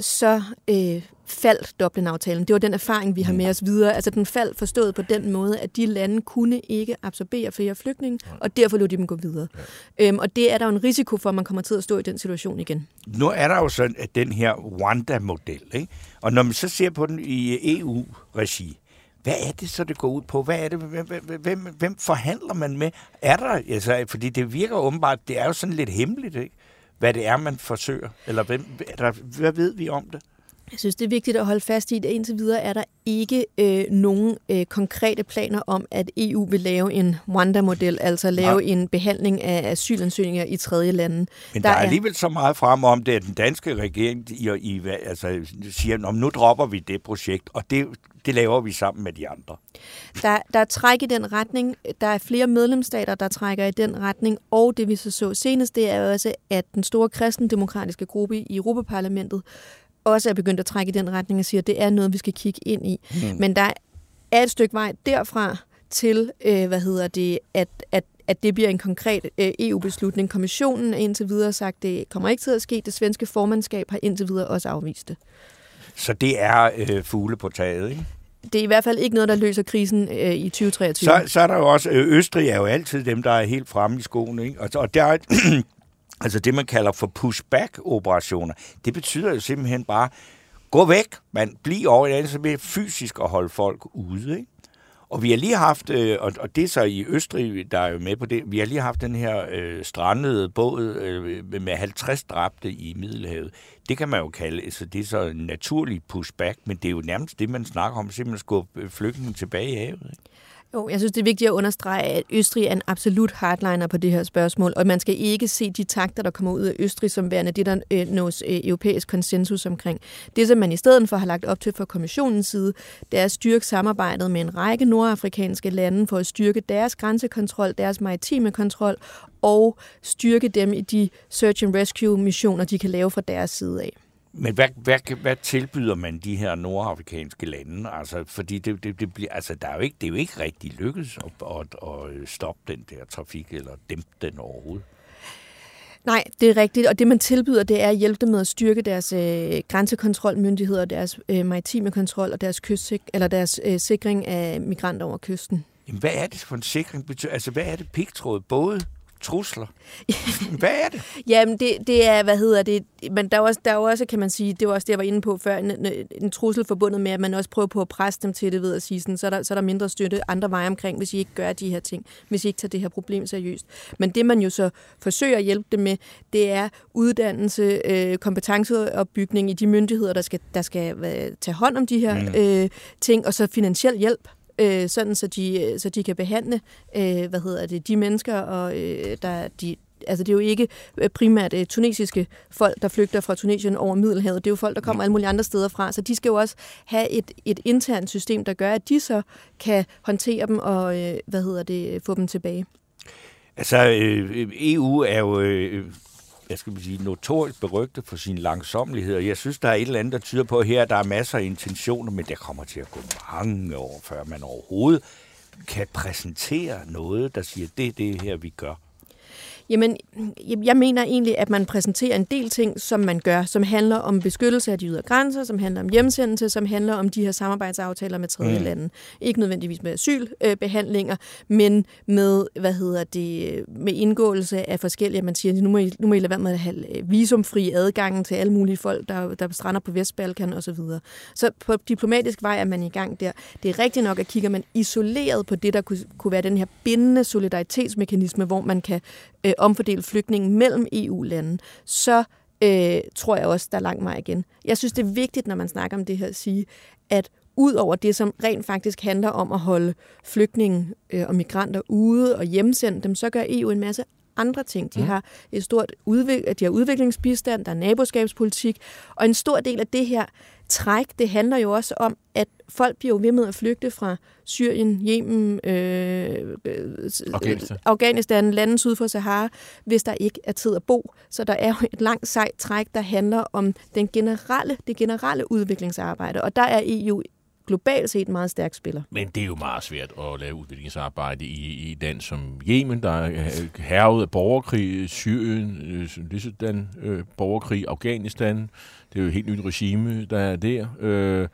Speaker 4: Så øh, faldt Dublin-aftalen. Det var den erfaring, vi har med os videre. Altså den faldt forstået på den måde, at de lande kunne ikke absorbere flere flygtninge, og derfor lod de dem gå videre. Ja. Øhm, og det er der jo en risiko for, at man kommer til at stå i den situation igen.
Speaker 1: Nu er der jo sådan at den her Rwanda-model, ikke? Og når man så ser på den i EU-regi, hvad er det så, det går ud på? Hvad er det, hvem, hvem, hvem, hvem forhandler man med? Er der, altså, fordi det virker åbenbart, det er jo sådan lidt hemmeligt, ikke? Hvad det er, man forsøger. Eller hvem, hvad ved vi om det?
Speaker 4: Jeg synes, det er vigtigt at holde fast i, at indtil videre er der ikke øh, nogen øh, konkrete planer om, at EU vil lave en Rwanda-model, altså lave
Speaker 1: Nej.
Speaker 4: en behandling af asylansøgninger i tredje lande.
Speaker 1: Men der, der er alligevel så meget frem om det, at den danske regering i, i, altså, siger, at nu dropper vi det projekt, og det, det laver vi sammen med de andre.
Speaker 4: Der, der er træk i den retning. Der er flere medlemsstater, der trækker i den retning. Og det vi så så senest, det er også, at den store kristendemokratiske gruppe i Europaparlamentet også er begyndt at trække i den retning og siger, at det er noget, vi skal kigge ind i. Mm. Men der er et stykke vej derfra til, øh, hvad hedder det, at, at at det bliver en konkret øh, EU-beslutning. Kommissionen er indtil videre sagt, at det kommer ikke til at ske. Det svenske formandskab har indtil videre også afvist det.
Speaker 1: Så det er øh, fugle på taget, ikke?
Speaker 4: Det er i hvert fald ikke noget, der løser krisen øh, i 2023.
Speaker 1: Så, så er der jo også, øh, Østrig er jo altid dem, der er helt fremme i skoene, ikke? Og, og der er, altså det, man kalder for pushback-operationer, det betyder jo simpelthen bare, gå væk, man, bliver over i andet, så fysisk at holde folk ude, ikke? Og vi har lige haft, øh, og, og det er så i Østrig, der er jo med på det, vi har lige haft den her øh, strandede båd øh, med 50 dræbte i Middelhavet. Det kan man jo kalde, altså det er så en naturlig pushback, men det er jo nærmest det, man snakker om, simpelthen at skubbe øh, flygtningen tilbage i havet. Ikke?
Speaker 4: Jo, jeg synes, det er vigtigt at understrege, at Østrig er en absolut hardliner på det her spørgsmål, og man skal ikke se de takter, der kommer ud af Østrig, som værende det, der øh, nås øh, europæisk konsensus omkring. Det, som man i stedet for har lagt op til fra kommissionens side, det er at styrke samarbejdet med en række nordafrikanske lande for at styrke deres grænsekontrol, deres maritime kontrol, og styrke dem i de search and rescue missioner, de kan lave fra deres side af.
Speaker 1: Men hvad, hvad, hvad tilbyder man de her nordafrikanske lande? Altså, fordi det, det, det, bliver, altså, der er jo ikke, det er jo ikke rigtig lykkedes at, at, at stoppe den der trafik, eller dæmpe den overhovedet.
Speaker 4: Nej, det er rigtigt, og det man tilbyder, det er at hjælpe dem med at styrke deres øh, grænsekontrolmyndigheder, deres øh, maritime kontrol og deres, kystsik- eller deres øh, sikring af migranter over kysten.
Speaker 1: Jamen, hvad er det for en sikring? Altså, hvad er det pigtråd? Både trusler. Hvad er det?
Speaker 4: Jamen, det, det er, hvad hedder det, men der er, også, der er også, kan man sige, det var også det, jeg var inde på før, en, en trussel forbundet med, at man også prøver på at presse dem til det ved at sige sådan, så er der, så er der mindre støtte andre veje omkring, hvis I ikke gør de her ting, hvis I ikke tager det her problem seriøst. Men det, man jo så forsøger at hjælpe dem med, det er uddannelse, øh, kompetenceopbygning i de myndigheder, der skal, der skal øh, tage hånd om de her mm. øh, ting, og så finansiel hjælp øh, sådan så de, så de kan behandle øh, hvad hedder det, de mennesker, og øh, der, de, altså det er jo ikke øh, primært øh, tunesiske folk, der flygter fra Tunesien over Middelhavet. Det er jo folk, der kommer alle mulige andre steder fra. Så de skal jo også have et, et internt system, der gør, at de så kan håndtere dem og øh, hvad hedder det, få dem tilbage.
Speaker 1: Altså, øh, EU er jo øh, jeg skal sige, notorisk berygtet for sin langsomlighed, og jeg synes, der er et eller andet, der tyder på her, at der er masser af intentioner, men det kommer til at gå mange år, før man overhovedet kan præsentere noget, der siger, det er det her, vi gør.
Speaker 4: Jamen, jeg mener egentlig, at man præsenterer en del ting, som man gør, som handler om beskyttelse af de ydre grænser, som handler om hjemsendelse, som handler om de her samarbejdsaftaler med tredje mm. lande. Ikke nødvendigvis med asylbehandlinger, men med, hvad hedder det, med indgåelse af forskellige, man siger, nu må I, nu må I lade være med at have øh, visumfri adgang til alle mulige folk, der, der strander på Vestbalkan osv. Så, så på diplomatisk vej er man i gang der. Det er rigtigt nok, at kigger man isoleret på det, der kunne, kunne være den her bindende solidaritetsmekanisme, hvor man kan øh, omfordele flygtninge mellem EU-lande, så øh, tror jeg også, der er lang vej igen. Jeg synes, det er vigtigt, når man snakker om det her, at sige, at ud over det, som rent faktisk handler om at holde flygtninge øh, og migranter ude og hjemsende dem, så gør EU en masse andre ting. De har et stort udvik- de har udviklingsbistand, der er naboskabspolitik, og en stor del af det her træk, det handler jo også om, at folk bliver ved med at flygte fra Syrien, Yemen, øh, Afghanistan. Afghanistan, landen syd for Sahara, hvis der ikke er tid at bo. Så der er jo et langt sejt træk, der handler om den generelle, det generelle udviklingsarbejde, og der er EU globalt set meget stærk spiller.
Speaker 2: Men det er jo meget svært at lave udviklingsarbejde i, i et land som Yemen, der er hervet af borgerkrig, Syrien, øh, den øh, borgerkrig, Afghanistan. Det er jo et helt nyt regime, der er der. Øh,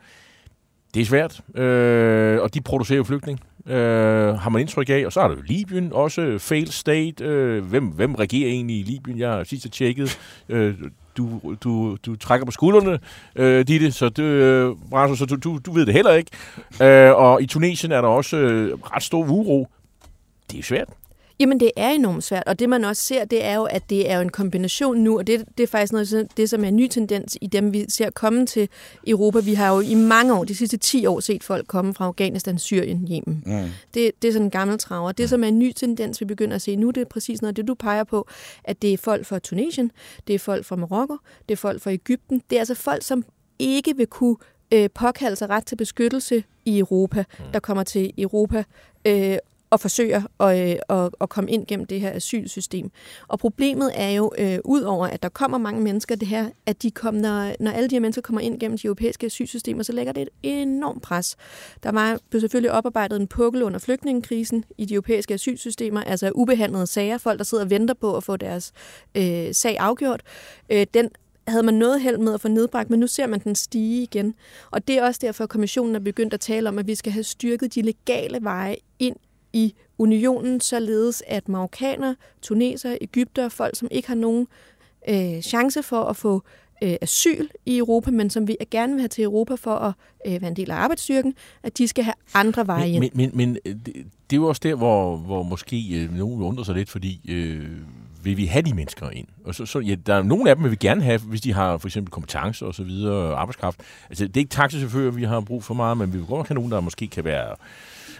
Speaker 2: det er svært, øh, og de producerer jo flygtninge. Øh, har man indtryk af. Og så er der jo Libyen, også failed state. Øh, hvem, hvem regerer egentlig i Libyen? Jeg har sidst tjekket. Øh, du, du, du trækker på skuldrene, øh, Ditte, så, det, øh, så du, du, du ved det heller ikke. Øh, og i Tunesien er der også øh, ret stor uro. Det er svært.
Speaker 4: Jamen, det er enormt svært, og det man også ser, det er jo, at det er jo en kombination nu, og det, det er faktisk noget det, som er en ny tendens i dem, vi ser komme til Europa. Vi har jo i mange år, de sidste 10 år, set folk komme fra Afghanistan, Syrien, Yemen. Mm. Det, det er sådan en gammel traver. Det, som er en ny tendens, vi begynder at se nu, det er præcis noget det, du peger på, at det er folk fra Tunesien, det er folk fra Marokko, det er folk fra Ægypten. Det er altså folk, som ikke vil kunne øh, påkalde sig ret til beskyttelse i Europa, mm. der kommer til Europa øh, og forsøger at, øh, at, at komme ind gennem det her asylsystem. Og problemet er jo, øh, udover at der kommer mange mennesker, det her, at de kom, når, når alle de her mennesker kommer ind gennem de europæiske asylsystemer, så lægger det et enormt pres. Der var blev selvfølgelig oparbejdet en pukkel under flygtningekrisen i de europæiske asylsystemer, altså ubehandlede sager, folk der sidder og venter på at få deres øh, sag afgjort. Øh, den havde man noget held med at få nedbragt, men nu ser man den stige igen. Og det er også derfor, at kommissionen er begyndt at tale om, at vi skal have styrket de legale veje ind i unionen, således at marokkaner, tuneser, Ægypter, folk, som ikke har nogen øh, chance for at få øh, asyl i Europa, men som vi gerne vil have til Europa for at øh, være en del af arbejdsstyrken, at de skal have andre veje ind.
Speaker 2: Men, men, men øh, det, det er jo også der, hvor, hvor måske øh, nogen undrer sig lidt, fordi øh, vil vi have de mennesker ind? Og så, så ja, der er nogle af dem, vi vil gerne have, hvis de har for eksempel kompetence og så videre, arbejdskraft. Altså, det er ikke taxichauffører, vi har brug for meget, men vi vil godt have nogen, der måske kan være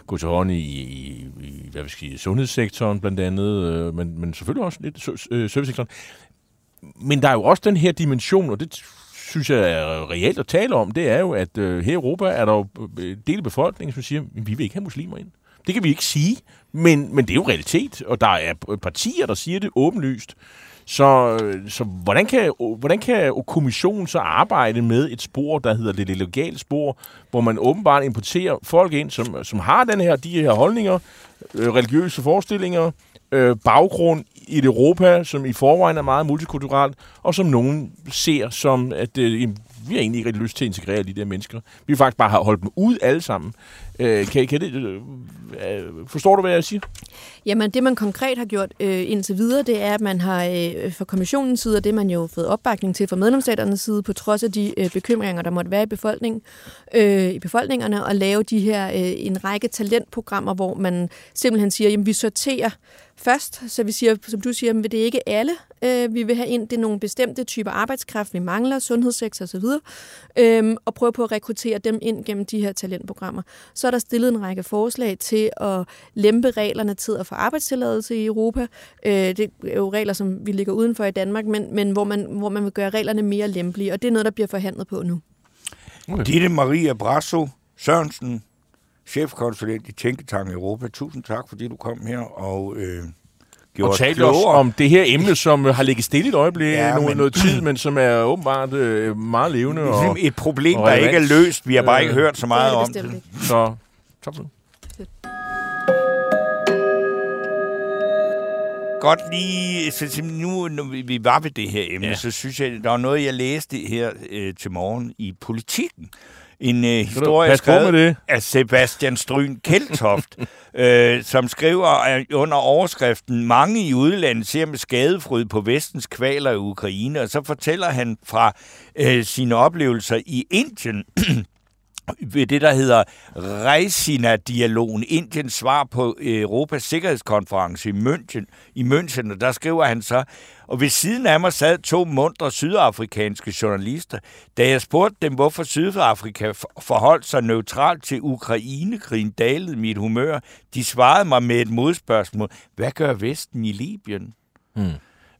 Speaker 2: gå til hånd i, i, i hvad vi skal sige, sundhedssektoren blandt andet, øh, men, men selvfølgelig også lidt øh, servicesektoren. Men der er jo også den her dimension, og det synes jeg er reelt at tale om, det er jo, at øh, her i Europa er der jo øh, del af befolkningen, som siger, at vi vil ikke have muslimer ind. Det kan vi ikke sige, men, men det er jo realitet, og der er partier, der siger det åbenlyst. Så, øh, så hvordan, kan, hvordan kan kommissionen så arbejde med et spor, der hedder det legale spor, hvor man åbenbart importerer folk ind, som, som har den her, de her holdninger, øh, religiøse forestillinger, øh, baggrund i et Europa, som i forvejen er meget multikulturelt, og som nogen ser som, at øh, vi har egentlig ikke rigtig lyst til at integrere de der mennesker. Vi vil faktisk bare have holdt dem ud alle sammen. Øh, kan, kan det, øh, øh, forstår du, hvad jeg siger?
Speaker 4: Jamen, det man konkret har gjort øh, indtil videre, det er, at man har øh, fra kommissionens side, og det man jo fået opbakning til fra medlemsstaternes side, på trods af de øh, bekymringer, der måtte være i befolkningen, øh, i befolkningerne, at lave de her øh, en række talentprogrammer, hvor man simpelthen siger, jamen vi sorterer først, så vi siger, som du siger, at det er ikke alle, øh, vi vil have ind. Det er nogle bestemte typer arbejdskraft, vi mangler, sundhedssektor osv., øh, og øhm, prøve på at rekruttere dem ind gennem de her talentprogrammer. Så er der stillet en række forslag til at lempe reglerne til at få arbejdstilladelse i Europa. Øh, det er jo regler, som vi ligger udenfor i Danmark, men, men hvor, man, hvor man vil gøre reglerne mere lempelige, og det er noget, der bliver forhandlet på nu.
Speaker 1: Okay. Ditte Maria Brasso Sørensen, chefkonsulent i Tænketank Europa. Tusind tak, fordi du kom her og øh, gjorde
Speaker 2: og talte os om det her emne, som har ligget stille et øjeblik ja, noget, men, noget tid, men som er åbenbart øh, meget levende. Det
Speaker 1: er og, et problem, og der ikke er løst. Vi har bare øh, ikke hørt så meget det det om det.
Speaker 2: Så, tak for det.
Speaker 1: Godt lige, så nu når vi var ved det her emne, ja. så synes jeg, der var noget, jeg læste her øh, til morgen i Politikken, en øh, historie skrevet det. af Sebastian Stryn Keltoft, øh, som skriver under overskriften Mange i udlandet ser med skadefryd på vestens kvaler i Ukraine, og så fortæller han fra øh, sine oplevelser i Indien, ved det, der hedder Reisina-dialogen, Indiens svar på Europas Sikkerhedskonference i München, i München, og der skriver han så, og ved siden af mig sad to mundre sydafrikanske journalister. Da jeg spurgte dem, hvorfor Sydafrika forholdt sig neutralt til Ukrainekrigen, dalede mit humør. De svarede mig med et modspørgsmål. Hvad gør Vesten i Libyen? Hmm.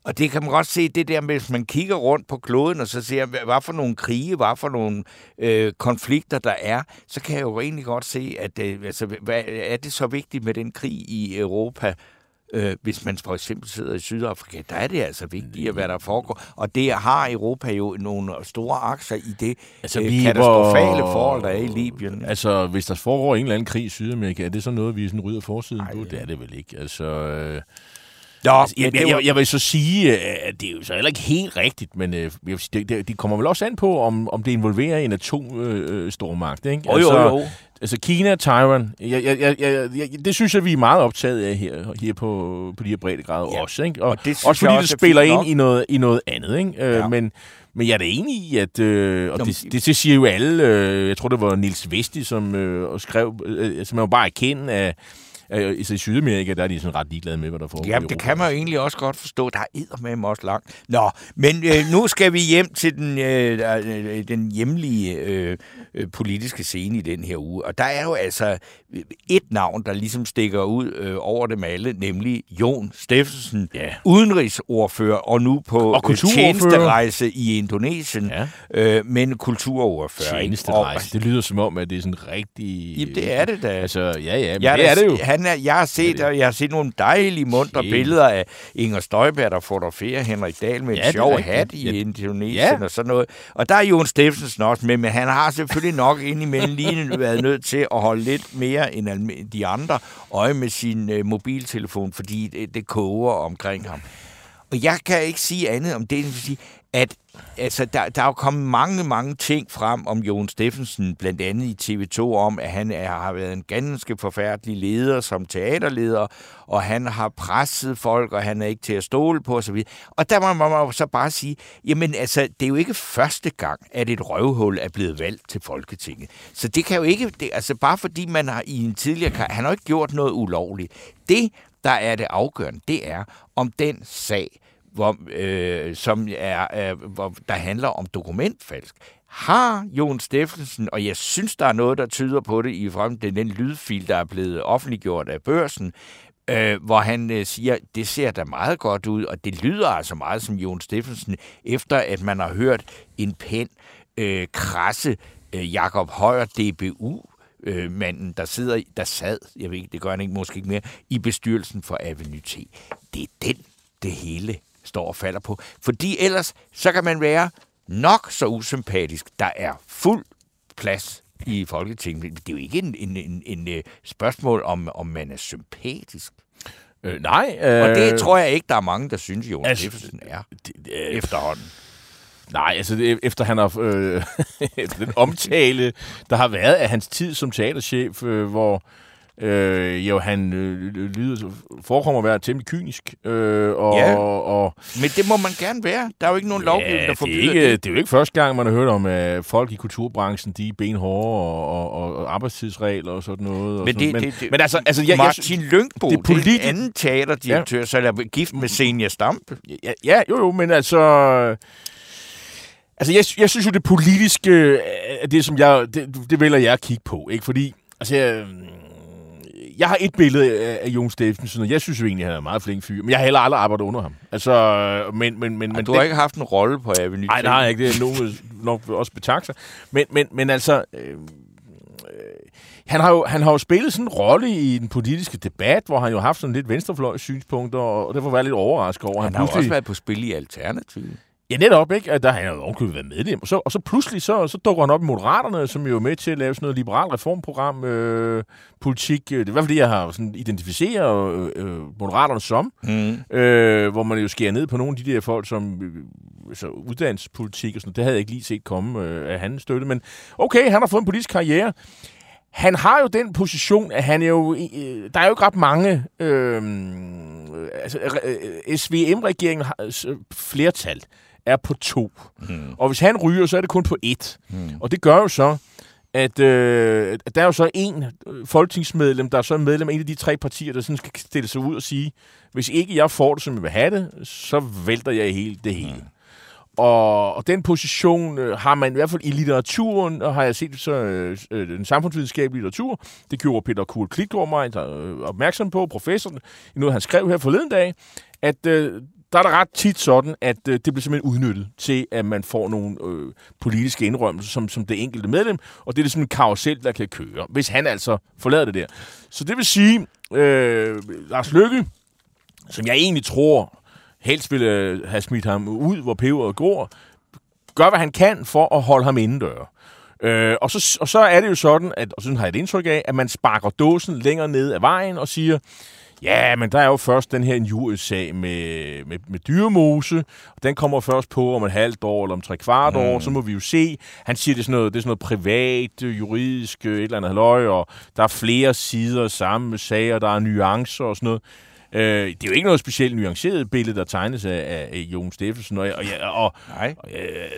Speaker 1: Og det kan man godt se, det der med, hvis man kigger rundt på kloden, og så ser, hvad for nogle krige, hvad for nogle øh, konflikter der er, så kan jeg jo egentlig godt se, at øh, altså, hvad, er det så vigtigt med den krig i Europa, Øh, hvis man for eksempel sidder i Sydafrika, der er det altså vigtigt, hvad der foregår. Og det har Europa jo nogle store aktier i det altså, øh, katastrofale hvor, forhold, der er i Libyen.
Speaker 2: Altså, hvis der foregår en eller anden krig i Sydamerika, er det så noget, vi sådan rydder forsiden på? Det er det vel ikke. Altså... Øh, Nå, altså, jeg, jeg, jeg, jeg vil så sige, at det er jo så heller ikke helt rigtigt, men øh, det, det, det kommer vel også an på, om, om det involverer en atomstormagt. Øh, ikke?
Speaker 1: Oh, altså, jo, jo.
Speaker 2: Altså Kina og Taiwan, jeg, jeg, jeg, jeg, jeg, det synes jeg, vi er meget optaget af her, her på, på de her brede grader ja. også. Ikke? Og, og det også fordi det spiller ind i noget, i noget andet. Ikke? Øh, ja. men, men jeg er da enig i, at øh, og det, det, det siger jo alle, øh, jeg tror det var Nils Vesti, som øh, skrev, øh, som man jo bare erkende, at Øh, I Sydamerika, der er de sådan ret ligeglade med, hvad der foregår
Speaker 1: Jamen, det kan man jo egentlig også godt forstå. Der er med mig også langt. Nå, men øh, nu skal vi hjem til den, øh, øh, den hjemlige øh, øh, politiske scene i den her uge. Og der er jo altså et navn, der ligesom stikker ud øh, over dem alle, nemlig Jon Steffensen, ja. udenrigsordfører, og nu på og øh, tjenesterejse i Indonesien, ja. øh, men kulturordfører.
Speaker 2: Tjenesterejse, det lyder som om, at det er sådan rigtig...
Speaker 1: Jamen, det er det da.
Speaker 2: Altså, ja, ja, men
Speaker 1: ja,
Speaker 2: det er det jo.
Speaker 1: Han er, jeg, har set, det. jeg har set nogle dejlige mundre billeder af Inger Støjberg, der fotograferer Henrik Dahl med ja, en sjov hat i ja. Indonesien ja. og sådan noget. Og der er Jon Steffensen også med, men han har selvfølgelig nok indimellem lige været nødt til at holde lidt mere end de andre øje med sin øh, mobiltelefon, fordi det, det koger omkring ham. Og jeg kan ikke sige andet om det, end at sige, at altså, der, der er jo kommet mange, mange ting frem om Jon Steffensen, blandt andet i TV2, om, at han er, har været en ganske forfærdelig leder som teaterleder, og han har presset folk, og han er ikke til at stole på osv. Og der må man så bare sige, jamen altså, det er jo ikke første gang, at et røvhul er blevet valgt til Folketinget. Så det kan jo ikke, det, altså bare fordi man har i en tidligere, han har ikke gjort noget ulovligt. Det, der er det afgørende, det er, om den sag, hvor, øh, som er, øh, hvor, der handler om dokumentfalsk. Har Jon Steffensen, og jeg synes, der er noget, der tyder på det i frem den, den lydfil, der er blevet offentliggjort af børsen, øh, hvor han øh, siger, det ser da meget godt ud, og det lyder altså meget som Jon Steffensen, efter at man har hørt en pæn, øh, krasse øh, Jakob Højer DBU øh, manden, der sidder, der sad, jeg ved ikke, det gør han ikke, måske ikke mere, i bestyrelsen for Avenue T. Det er den, det hele står og falder på. Fordi ellers, så kan man være nok så usympatisk. Der er fuld plads i Folketinget. Det er jo ikke en, en, en, en øh, spørgsmål om, om man er sympatisk.
Speaker 2: Øh, nej. Øh,
Speaker 1: og det tror jeg ikke, der er mange, der synes, Jonas altså, Jeffersen er det, øh, efterhånden.
Speaker 2: Nej, altså det, efter han har øh, den omtale, der har været af hans tid som teaterchef, øh, hvor øh, jo han øh, lyder, forekommer at være temmelig kynisk. Øh, og,
Speaker 1: Ja.
Speaker 2: og,
Speaker 1: Men det må man gerne være. Der er jo ikke nogen lovgivning, der
Speaker 2: det, er
Speaker 1: forbyder
Speaker 2: ikke,
Speaker 1: det.
Speaker 2: det er jo ikke første gang, man har hørt om, at folk i kulturbranchen, de er benhårde og, og, og, og arbejdstidsregler og sådan noget. Og
Speaker 1: Men,
Speaker 2: sådan.
Speaker 1: det,
Speaker 2: men,
Speaker 1: det, det,
Speaker 2: men altså, altså jeg, jeg,
Speaker 1: Martin Lyngbo,
Speaker 2: det
Speaker 1: det, er
Speaker 2: politi-
Speaker 1: en anden teaterdirektør, ja. så er gift med Senior Stampe.
Speaker 2: Ja, ja, jo, jo, men altså... Altså, jeg, jeg synes jo, det politiske er det, som jeg... Det, det vælger jeg at kigge på, ikke? Fordi, altså... Jeg, jeg har et billede af, Jon Steffensen, og jeg synes jo egentlig, han er en meget flink fyr. Men jeg har heller aldrig arbejdet under ham. Altså, men... men, men,
Speaker 1: Men
Speaker 2: men
Speaker 1: du har ikke haft en rolle på Avenue
Speaker 2: Nej, jeg ikke. Det er nogen nok også betakke sig. Men, men, men altså... Øh, øh, han har, jo, han har jo spillet sådan en rolle i den politiske debat, hvor han jo har haft sådan lidt venstrefløjs synspunkter, og derfor var jeg lidt overrasket over,
Speaker 1: Han
Speaker 2: han
Speaker 1: har jo også
Speaker 2: pludselig...
Speaker 1: været på spil i Alternativet.
Speaker 2: Ja, netop, ikke? At der han har jo ovenkøbet været medlem. Og så, og så pludselig, så, så dukker han op i Moderaterne, som jo er med til at lave sådan noget liberal reformprogram, øh, politik. Det er i hvert fald det, jeg har sådan identificeret øh, øh, Moderaterne som.
Speaker 1: Mm.
Speaker 2: Øh, hvor man jo skærer ned på nogle af de der folk, som øh, så uddannelsespolitik og sådan. Det havde jeg ikke lige set komme øh, af hans støtte. Men okay, han har fået en politisk karriere. Han har jo den position, at han er jo... Øh, der er jo ikke ret mange... Øh, altså, øh, SVM-regeringen har øh, flertal er på to.
Speaker 1: Mm.
Speaker 2: Og hvis han ryger, så er det kun på et.
Speaker 1: Mm.
Speaker 2: Og det gør jo så, at øh, at der er jo så en øh, folketingsmedlem, der er så en medlem af en af de tre partier, der sådan skal stille sig ud og sige, hvis ikke jeg får det, som jeg vil have det, så vælter jeg helt det hele. Og, og den position øh, har man i hvert fald i litteraturen, og har jeg set så øh, øh, den samfundsvidenskabelige litteratur, det gjorde Peter Kuhl Klitgaard mig der, øh, opmærksom på, professoren, i noget han skrev her forleden dag, at øh, der er det ret tit sådan, at øh, det bliver simpelthen udnyttet til, at man får nogle øh, politiske indrømmelser som, som det enkelte medlem, og det er sådan en karusel, der kan køre, hvis han altså forlader det der. Så det vil sige, øh, Lars Lykke, som jeg egentlig tror helst ville øh, have smidt ham ud, hvor peberet går, gør, hvad han kan for at holde ham indendør. Øh, og, så, og så er det jo sådan, at, og sådan har jeg et indtryk af, at man sparker dåsen længere ned ad vejen og siger, ja, men der er jo først den her injuriesag med, med, med dyremose, den kommer først på om et halvt år eller om tre kvart mm. år, så må vi jo se. Han siger, det er sådan noget, det er sådan noget privat, øh, juridisk, øh, et eller andet halløj, og der er flere sider sammen med sager, der er nuancer og sådan noget. Øh, det er jo ikke noget specielt nuanceret billede, der tegnes af, af, af Jon Steffensen, og, og, og,
Speaker 1: Nej.
Speaker 2: og øh,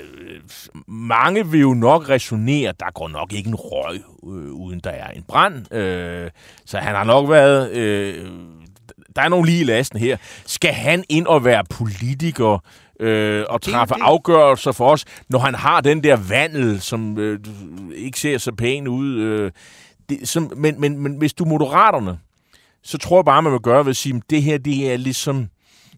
Speaker 2: mange vil jo nok resonere, der går nok ikke en røg, øh, uden der er en brand. Øh, så han har nok været... Øh, der er nogle lige i lasten her. Skal han ind og være politiker øh, og træffe
Speaker 1: det.
Speaker 2: afgørelser for os, når han har den der vandel, som øh, ikke ser så pæn ud? Øh, det, som, men, men, men hvis du er moderaterne, så tror jeg bare, man vil gøre ved at sige, at det her det er ligesom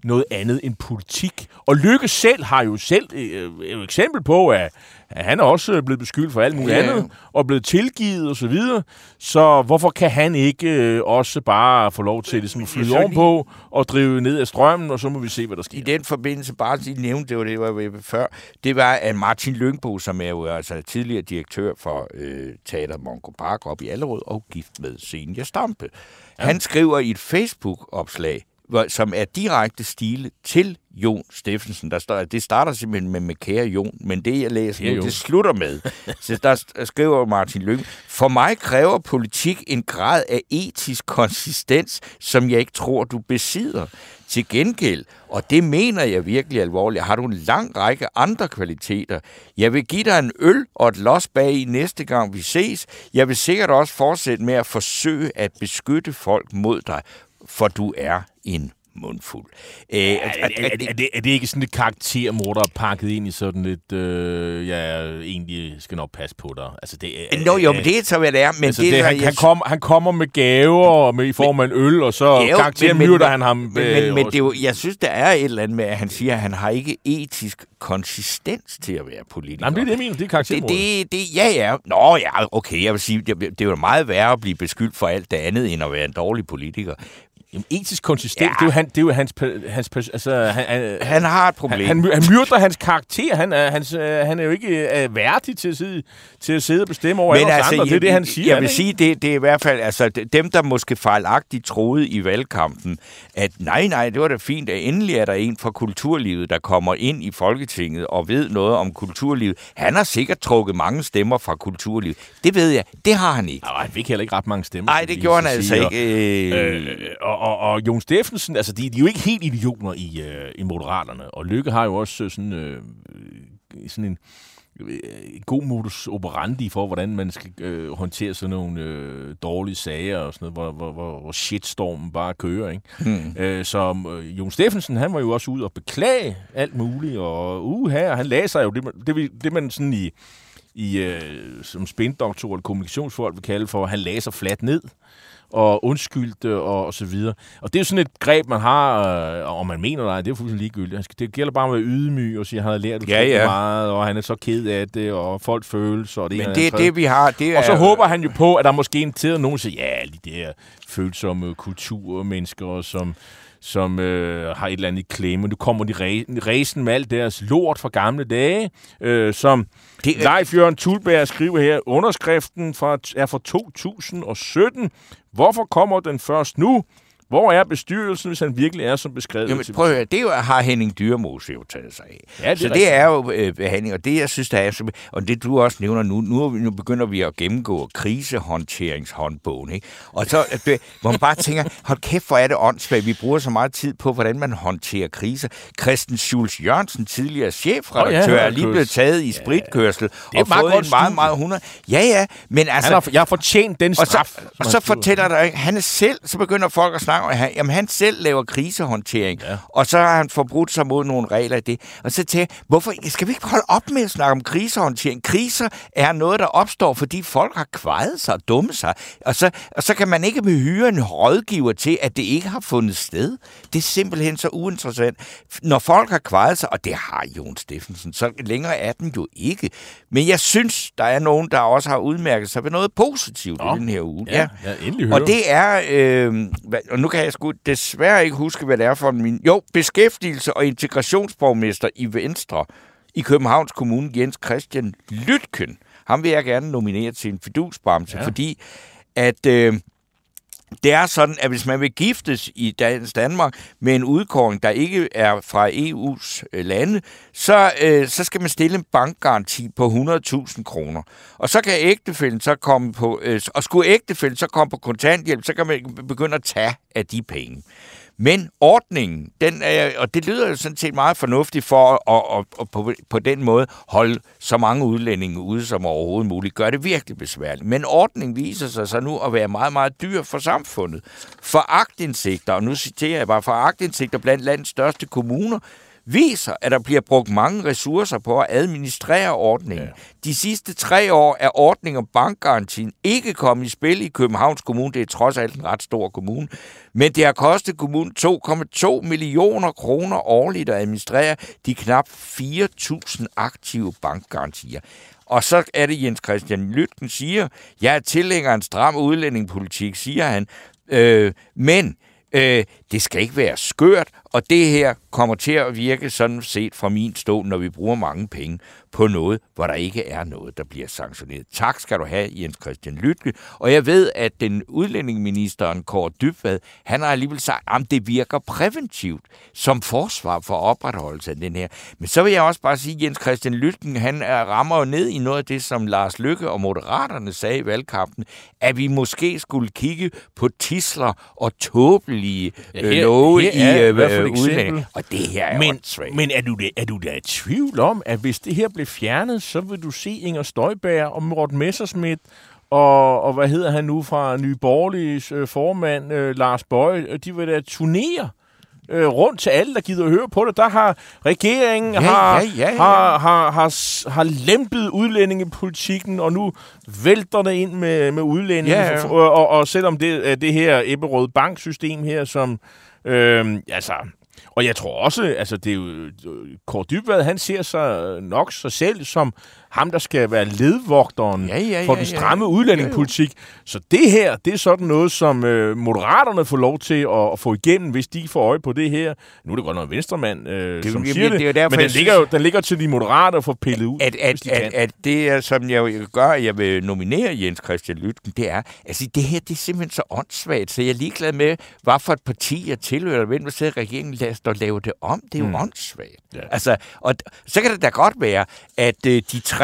Speaker 2: noget andet end politik. Og Lykke selv har jo selv øh, et eksempel på, at, at han er også blevet beskyldt for alt muligt
Speaker 1: Ja.
Speaker 2: andet, og blevet tilgivet og så videre. Så hvorfor kan han ikke øh, også bare få lov til ligesom, at flyde ovenpå og drive ned af strømmen, og så må vi se, hvad der
Speaker 1: I
Speaker 2: sker.
Speaker 1: den forbindelse, bare lige nævne, det var det, jeg var ved før, det var, at Martin Lyngbo, som er jo altså tidligere direktør for øh, Teater Mongo Park op i Allerød, og gift med Senior Stampe. Ja. Han skriver i et Facebook-opslag, som er direkte stile til Jon Steffensen. Der står, det starter simpelthen med, med kære Jon, men det, jeg læser
Speaker 2: Kære
Speaker 1: nu,
Speaker 2: Jon.
Speaker 1: det slutter med. Så der skriver Martin Lyng, for mig kræver politik en grad af etisk konsistens, som jeg ikke tror, du besidder. Til gengæld, og det mener jeg virkelig alvorligt, har du en lang række andre kvaliteter. Jeg vil give dig en øl og et los bag i næste gang vi ses. Jeg vil sikkert også fortsætte med at forsøge at beskytte folk mod dig, for du er en mundfuld. Øh,
Speaker 2: Er, er, er, er, det, er det ikke sådan et karaktermord, der er pakket ind i sådan et, øh, jeg egentlig skal nok passe på dig? Altså, det, er-
Speaker 1: Nå, jo, men det er så, hvad det er. Men
Speaker 2: altså,
Speaker 1: det,
Speaker 2: det, han,
Speaker 1: jeg
Speaker 2: han, kom, han kommer med gaver og med, i form af en øl, og så
Speaker 1: Jo,
Speaker 2: karakteren
Speaker 1: men- men-
Speaker 2: myrder han ham.
Speaker 1: Men,
Speaker 2: øh,
Speaker 1: men, men det er jo, jeg synes, der er et eller andet med, at han siger, at han har ikke etisk konsistens til at være politiker.
Speaker 2: Nej, men det er det, jeg mener. Det er
Speaker 1: det,
Speaker 2: karaktermord.
Speaker 1: det, det, ja, ja. Nå, ja, okay, jeg vil sige, det, det er jo meget værre at blive beskyldt for alt det andet, end at være en dårlig politiker.
Speaker 2: Jamen, etisk konsistent, ja. det, er jo han, det er jo hans... hans altså, han, han,
Speaker 1: Han har et problem.
Speaker 2: han, han, han myrder hans karakter. Han er, hans, øh, han er jo ikke øh, værdig til at, sidde, til at sidde og bestemme over alle os andre. Det er det, han siger.
Speaker 1: Jeg vil
Speaker 2: ikke?
Speaker 1: sige, det, det er i hvert fald, altså dem, der måske fejlagtigt troede i valgkampen, at nej, nej, det var da fint, at endelig er der en fra kulturlivet, der kommer ind i Folketinget og ved noget om kulturlivet. Han har sikkert trukket mange stemmer fra kulturlivet. Det ved jeg, det har han ikke.
Speaker 2: Nå, han fik heller ikke ret mange stemmer.
Speaker 1: Nej, det gjorde han
Speaker 2: så
Speaker 1: altså
Speaker 2: sige,
Speaker 1: ikke.
Speaker 2: Og,
Speaker 1: Øh,
Speaker 2: øh, og, og, og Jon Steffensen, altså de, de er jo ikke helt idioter i, øh, i Moderaterne. Og Lykke har jo også øh, sådan, øh, sådan en øh, god modus operandi for, hvordan man skal øh, håndtere sådan nogle øh, dårlige sager og sådan noget, hvor, hvor, hvor, hvor shitstormen bare kører. Ikke?
Speaker 1: hmm.
Speaker 2: Øh, så øh, Jon Steffensen, han var jo også ude og beklage alt muligt, og uha, han lagde sig jo det, det, det man sådan i, i øh, som spindoktor eller kommunikationsfolk vil kalde for, han lagde sig fladt ned og undskyldte og, og så videre. Og det er jo sådan et greb, man har, øh, og man mener nej, det er jo fuldstændig ligegyldigt. Skal- Det gælder bare om at være ydmyg og sige, at han har lært
Speaker 1: Ja, ja.
Speaker 2: meget, og han er så ked af det, og folk følelser. Og det
Speaker 1: Men det er det, vi har. Det er,
Speaker 2: Og så håber han jo på, at der måske en tid nogen siger, ja, de der følsomme kulturmennesker, som, som øh, har et eller andet i klemme. Nu kommer de ræsen med alt deres lort fra gamle dage, øh, som
Speaker 1: Det er-
Speaker 2: Leif Jørgen Tulberg skriver her, underskriften fra, er fra 2017. Hvorfor kommer den først nu? Hvor er bestyrelsen, hvis han virkelig er som beskrevet?
Speaker 1: Jamen, prøv at høre, det er jo, har Henning Dyrmose jo taget sig af.
Speaker 2: Ja, det er
Speaker 1: så
Speaker 2: rigtigt.
Speaker 1: det er jo øh, behandling, og det jeg synes, der er, og det du også nævner nu, nu, nu begynder vi at gennemgå krisehåndteringshåndbogen, ikke? Og så, det, hvor man bare tænker, hold kæft, hvor er det åndssvagt, vi bruger så meget tid på, hvordan man håndterer kriser. Christen Schulz Jørgensen, tidligere chefredaktør,
Speaker 2: Åh, ja,
Speaker 1: er lige blevet taget i spritkørsel
Speaker 2: er
Speaker 1: og
Speaker 2: et meget
Speaker 1: fået en meget, meget 100. Ja, ja, men altså...
Speaker 2: Han har, jeg har fortjent den
Speaker 1: Og
Speaker 2: straf.
Speaker 1: så,
Speaker 2: som
Speaker 1: og så fortæller der han er selv, så begynder folk at snakke at han, jamen, han selv laver krisehåndtering,
Speaker 2: Ja.
Speaker 1: og så har han forbrudt sig mod nogle regler i det. Og så tænker jeg, hvorfor skal vi ikke holde op med at snakke om krisehåndtering? Kriser er noget, der opstår, fordi folk har kvejet sig og dummet sig, og så, og så kan man ikke hyre en rådgiver til, at det ikke har fundet sted. Det er simpelthen så uinteressant. Når folk har kvejet sig, og det har Jon Steffensen, så længere er den jo ikke. Men jeg synes, der er nogen, der også har udmærket sig ved noget positivt
Speaker 2: Nå.
Speaker 1: i den her uge.
Speaker 2: Ja, ja endelig høre.
Speaker 1: Og det er, øh, og nu kan jeg sgu desværre ikke huske, hvad det er for min... Jo, beskæftigelse- og integrationsborgmester i Venstre i Københavns Kommune, Jens Christian Lytken. Ham vil jeg gerne nominere til en fidusbamse,
Speaker 2: Ja.
Speaker 1: fordi at... Øh, det er sådan, at hvis man vil giftes i dagens Danmark med en udkåring, der ikke er fra EU's øh, lande, så, øh, så skal man stille en bankgaranti på 100.000 kroner. Og så kan ægtefælden så komme på, øh, og skulle ægtefælden så komme på kontanthjælp, så kan man begynde at tage af de penge. Men ordningen, den er, og det lyder jo sådan set meget fornuftigt for at, at, at på, på den måde holde så mange udlændinge ude som overhovedet muligt, gør det virkelig besværligt. Men ordningen viser sig så nu at være meget, meget dyr for samfundet. For agtindsigter, og nu citerer jeg bare, for agtindsigter blandt landets største kommuner, viser, at der bliver brugt mange ressourcer på at administrere ordningen. Ja. De sidste tre år er ordningen om bankgarantien ikke kommet i spil i Københavns Kommune. Det er trods alt en ret stor kommune. Men det har kostet kommunen 2,2 millioner kroner årligt at administrere de knap 4.000 aktive bankgarantier. Og så er det Jens Christian Lytken siger, jeg er tilhænger af en stram udlændingepolitik, siger han. Øh, men øh, det skal ikke være skørt, og det her kommer til at virke sådan set fra min stol, når vi bruger mange penge på noget, hvor der ikke er noget, der bliver sanktioneret. Tak skal du have, Jens Christian Lytke. Og jeg ved, at den udlændingeministeren, Kåre Dybvad, han har alligevel sagt, at det virker præventivt som forsvar for opretholdelse af den her. Men så vil jeg også bare sige, at Jens Christian Lytken, han er, rammer jo ned i noget af det, som Lars Lykke og Moderaterne sagde i valgkampen, at vi måske skulle kigge på tisler og tåbelige
Speaker 2: Ja,
Speaker 1: øh,
Speaker 2: her-
Speaker 1: love
Speaker 2: her
Speaker 1: i
Speaker 2: er
Speaker 1: øh, øh, udlændinge. Og det her er
Speaker 2: Men, men er, du da, er du da i tvivl om, at hvis det her blev fjernet, så vil du se Inger Støjberg og Morten Messerschmidt og, og hvad hedder han nu fra Nye Borgerliges øh, formand, øh, Lars Bøje, de vil da turnere øh, rundt til alle, der gider at høre på det. Der har regeringen
Speaker 1: Ja,
Speaker 2: har,
Speaker 1: ja, ja, ja.
Speaker 2: Har, har, har, har lempet udlændingepolitikken, og nu vælter det ind med, med udlændinge.
Speaker 1: Ja, ja.
Speaker 2: Og, og, og selvom det det her Ebberød Bank-system her, som øh, altså og jeg tror også, altså det er jo, øh, Kåre Dybvad, han ser sig nok sig selv som ham, der skal være ledvogteren
Speaker 1: Ja, ja,
Speaker 2: for
Speaker 1: ja,
Speaker 2: den
Speaker 1: ja,
Speaker 2: stramme
Speaker 1: ja.
Speaker 2: udlændingepolitik. Så det her, det er sådan noget, som øh, moderaterne får lov til at, at få igennem, hvis de får øje på det her. Nu er det godt nok en venstremand, øh,
Speaker 1: jo-
Speaker 2: som
Speaker 1: jamen,
Speaker 2: siger
Speaker 1: det
Speaker 2: det,
Speaker 1: jo derfor,
Speaker 2: men den ligger, jo, den ligger til de moderate at få pillet ud,
Speaker 1: at, at,
Speaker 2: de
Speaker 1: at,
Speaker 2: kan.
Speaker 1: at det, er, som jeg at jeg vil nominere Jens Christian Lytken, det er, altså det her, det er simpelthen så åndssvagt, så jeg er ligeglad med, hvad for et parti jeg tilhører, hvem der sidder i regeringen, lad os lave det om. Det er jo mm. åndssvagt.
Speaker 2: Ja.
Speaker 1: Altså, og så kan det da godt være, at øh, de tre,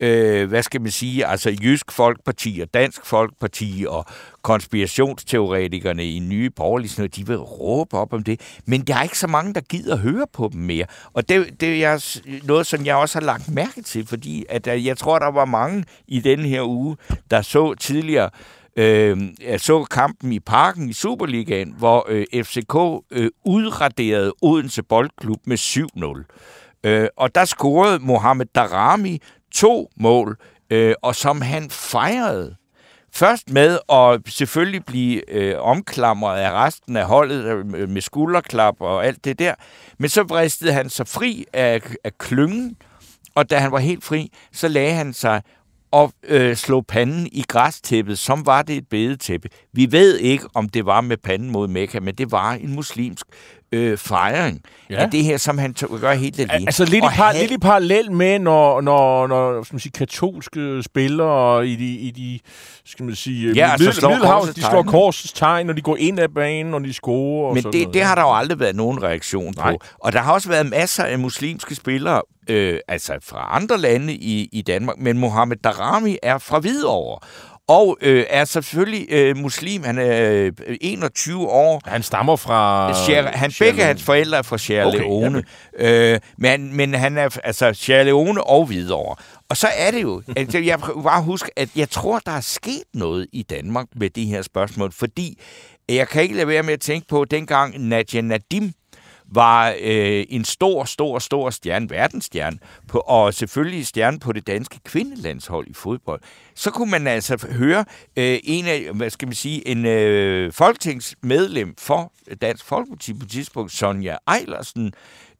Speaker 1: øh, hvad skal man sige, altså Jysk Folkeparti og Dansk Folkeparti og konspirationsteoretikerne i nye borgerlige, noget, de vil råbe op om det. Men der er ikke så mange, der gider høre på dem mere. Og det, det er noget, som jeg også har lagt mærke til, fordi at, øh, jeg tror, der var mange i denne her uge, der så tidligere Øh, jeg så kampen i parken i Superligaen, hvor øh, FCK øh, udraderede Odense Boldklub med 7-0. Øh, og der scorede Mohamed Darami to mål, øh, og som han fejrede. Først med at selvfølgelig blive øh, omklamret af resten af holdet øh, med skulderklap og alt det der. Men så vristede han sig fri af, af klyngen, og da han var helt fri, så lagde han sig og øh, slog panden i græstæppet, som var det et bedetæppe. Vi ved ikke, om det var med panden mod Mekka, men det var en muslimsk øh, fejring
Speaker 2: Ja.
Speaker 1: af det her, som han tog, gør helt alene.
Speaker 2: Altså lidt i,
Speaker 1: Og
Speaker 2: par,
Speaker 1: han-
Speaker 2: lidt i parallel med, når, når, når skal man sige, katolske spillere i de, i de skal man sige,
Speaker 1: Ja, altså slår
Speaker 2: Middelhavs, de slår korsets tegn, når de går ind ad banen, når de scorer. og
Speaker 1: Men
Speaker 2: sådan
Speaker 1: det,
Speaker 2: noget.
Speaker 1: det har der jo aldrig været nogen reaktion
Speaker 2: Nej.
Speaker 1: på. Og der har også været masser af muslimske spillere, øh, altså fra andre lande i, i Danmark, men Mohammed Darami er fra Hvidovre. Og øh, er selvfølgelig øh, muslim. Han er øh, 21 år.
Speaker 2: Han stammer fra...
Speaker 1: Sierra, han,
Speaker 2: Sierra
Speaker 1: begge hans forældre er fra Sierra
Speaker 2: Okay,
Speaker 1: Leone. Øh, men, men han er altså Sierra Leone og Hvidovre. Og så er det jo, altså, jeg vil bare huske, at jeg tror, der er sket noget i Danmark med de her spørgsmål, fordi jeg kan ikke lade være med at tænke på, dengang Nadia Nadim var øh, en stor, stor, stor stjerne, verdensstjerne, på, og selvfølgelig stjerne på det danske kvindelandshold i fodbold. Så kunne man altså høre øh, en af, hvad skal man sige, en øh, folketingsmedlem for Dansk Folkeparti på tidspunkt, Sonja Ejlersen,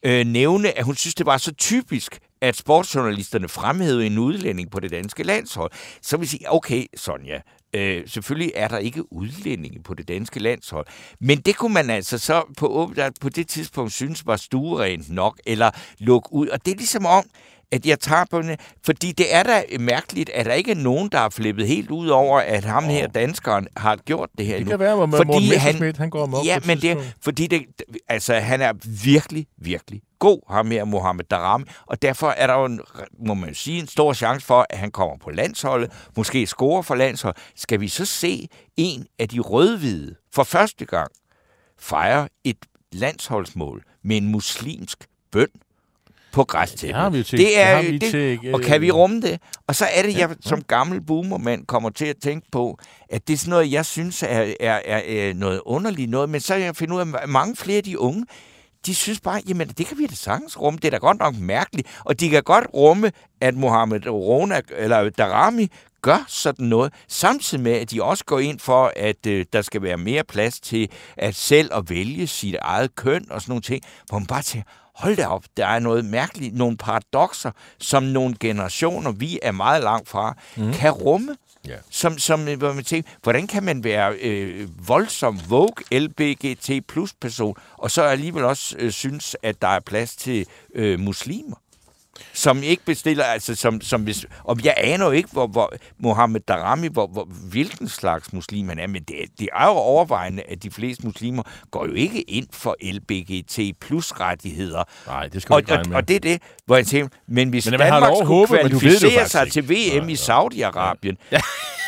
Speaker 1: øh, nævne, at hun synes, det var så typisk, at sportsjournalisterne fremhævede en udlænding på det danske landshold. Så vil sige, okay, Sonja, øh, selvfølgelig er der ikke udlændinge på det danske landshold. Men det kunne man altså så på, på det tidspunkt synes var stuerent nok, eller lukke ud. Og det er ligesom om, at jeg tager på den, fordi det er da mærkeligt, at der ikke er nogen, der har flippet helt ud over, at ham her, danskeren, har gjort det her
Speaker 2: Det
Speaker 1: endnu.
Speaker 2: kan være, at Morten Messerschmidt, han går amok
Speaker 1: Ja, men det, fordi det, altså, han er virkelig, virkelig god, ham her Mohamed Darami, og derfor er der jo, en, må man sige, en stor chance for, at han kommer på landsholdet, måske scorer for landsholdet. Skal vi så se en af de rødhvide for første gang fejre et landsholdsmål med en muslimsk bøn på græstæppet?
Speaker 2: Det har vi til-
Speaker 1: det er,
Speaker 2: det
Speaker 1: det,
Speaker 2: til, øh,
Speaker 1: og kan vi rumme det? Og så er det, jeg som gammel boomermand kommer til at tænke på, at det er sådan noget, jeg synes er, er, er, er noget underligt noget, men så jeg fundet ud af, at mange flere af de unge, de synes bare, jamen det kan vi da sagtens rumme. Det er da godt nok mærkeligt. Og de kan godt rumme, at Mohammed Rona, eller Darami gør sådan noget, samtidig med, at de også går ind for, at øh, der skal være mere plads til at selv at vælge sit eget køn og sådan nogle ting, hvor man bare tænker, hold da op, der er noget mærkeligt, nogle paradoxer, som nogle generationer, vi er meget langt fra, mm. kan rumme.
Speaker 2: Ja.
Speaker 1: Som, som øh, hvor man tænker, hvordan kan man være øh, voldsom vogue LBGT plus person, og så alligevel også øh, synes, at der er plads til øh, muslimer? Som ikke bestiller, altså som, som hvis, og jeg aner jo ikke, hvor, hvor Mohammed Darami, hvor, hvor, hvilken slags muslim han er, men det, det er jo overvejende, at de fleste muslimer går jo ikke ind for LBGT plus rettigheder.
Speaker 2: Nej, det skal
Speaker 1: Og,
Speaker 2: ikke
Speaker 1: og,
Speaker 2: med.
Speaker 1: og det er det, hvor jeg tænker, men hvis
Speaker 2: Men
Speaker 1: Danmark skulle
Speaker 2: håbe, men du ved det jo
Speaker 1: kvalificere sig
Speaker 2: ikke.
Speaker 1: til VM
Speaker 2: Nej,
Speaker 1: i Saudi-Arabien,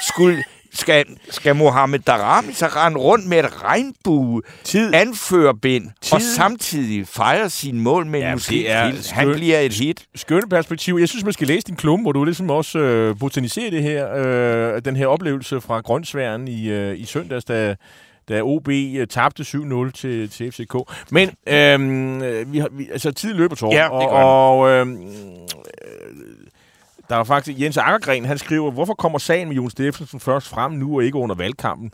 Speaker 1: skulle, skal, skal Mohammed Darami så rende rundt med et regnbue,
Speaker 2: Tid.
Speaker 1: anførbind, og
Speaker 2: Tid.
Speaker 1: samtidig fejre sin mål med en
Speaker 2: Ja,
Speaker 1: muslim.
Speaker 2: det er
Speaker 1: Han bliver et hit.
Speaker 2: skønne perspektiv. Jeg synes, man skal læse din klumme, hvor du ligesom også øh, botaniserer det her, øh, den her oplevelse fra Grønsværen i, øh, i søndags, da, da OB øh, tabte 7-0 til, til FCK. Men øh, vi har, vi, altså, tiden løber tår,
Speaker 1: Ja,
Speaker 2: og, og øh, der er faktisk Jens Akkergren, han skriver, hvorfor kommer sagen med Jon Steffensen først frem nu og ikke under valgkampen?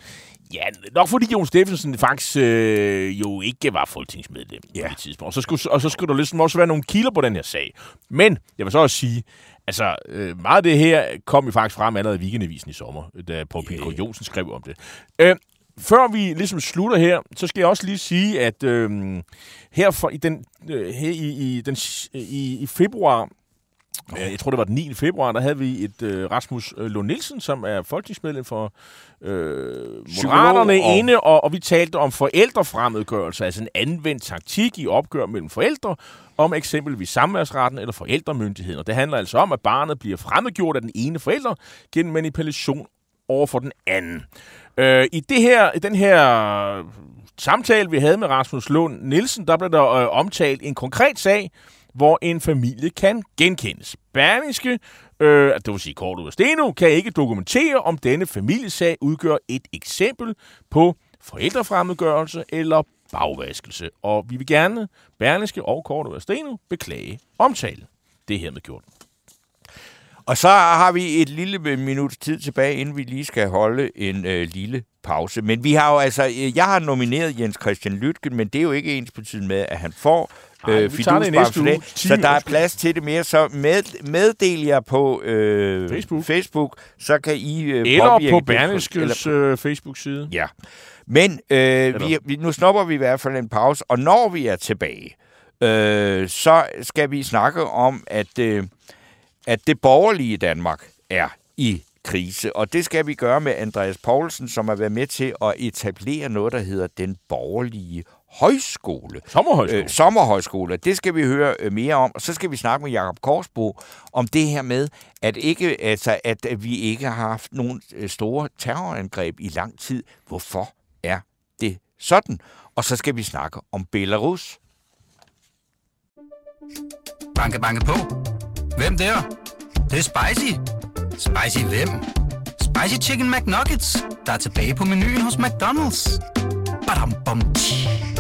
Speaker 2: Ja, nok fordi Jon Steffensen faktisk øh, jo ikke var folketingsmedlem ja. på det tidspunkt. Og så, skulle, og så skulle der ligesom også være nogle kilder på den her sag. Men jeg vil så også sige, Altså, øh, meget af det her kom jo faktisk frem allerede i weekendavisen i sommer, da Paul Pinko Jonsen skrev om det. Øh, før vi ligesom slutter her, så skal jeg også lige sige, at øh, her, for, i, den, øh, her i, i, den, i, i februar, øh, jeg tror det var den 9. februar, der havde vi et øh, Rasmus øh, Lund Nielsen, som er folketingsmedlem for øh, Moderaterne
Speaker 1: og-
Speaker 2: inde, og, og vi talte om forældrefremmedgørelse, altså en anvendt taktik i opgør mellem forældre, om eksempelvis samværsretten eller forældremyndigheden. Og det handler altså om, at barnet bliver fremmedgjort af den ene forælder gennem manipulation over for den anden. Øh, I det her, i den her samtale, vi havde med Rasmus Lund Nielsen, der blev der øh, omtalt en konkret sag, hvor en familie kan genkendes. Berlingske, øh, det vil sige kort ud af Steno, kan ikke dokumentere, om denne familiesag udgør et eksempel på forældrefremmedgørelse eller bagvaskelse. Og vi vil gerne, Berlingske og kort ud af Steno, beklage omtale. Det er hermed gjort.
Speaker 1: Og så har vi et lille minut tid tilbage, inden vi lige skal holde en øh, lille pause. Men vi har jo altså, øh, jeg har nomineret Jens Christian Lytken, men det er jo ikke ens betydende med, at han får
Speaker 2: ej,
Speaker 1: øh,
Speaker 2: vi tager det i næste
Speaker 1: fidusbamse.
Speaker 2: uge.
Speaker 1: Så der er plads til det mere. Så med, meddel jer på øh,
Speaker 2: Facebook.
Speaker 1: Facebook, så kan I øh,
Speaker 2: Eller på Berlingskes øh, Facebook-side.
Speaker 1: Ja. Men øh, vi, vi, nu snupper vi i hvert fald en pause, og når vi er tilbage, øh, så skal vi snakke om, at, øh, at det borgerlige Danmark er i krise. Og det skal vi gøre med Andreas Poulsen, som har været med til at etablere noget, der hedder den borgerlige højskole.
Speaker 2: Sommerhøjskole.
Speaker 1: Øh, sommerhøjskole. Det skal vi høre øh, mere om. Og så skal vi snakke med Jakob Korsbo om det her med, at, ikke, altså, at vi ikke har haft nogen øh, store terrorangreb i lang tid. Hvorfor er det sådan? Og så skal vi snakke om Belarus.
Speaker 3: Banke, banke på. Hvem der? Det, det er spicy. Spicy hvem? Spicy Chicken McNuggets, der er tilbage på menuen hos McDonald's. Badum, bom, tji.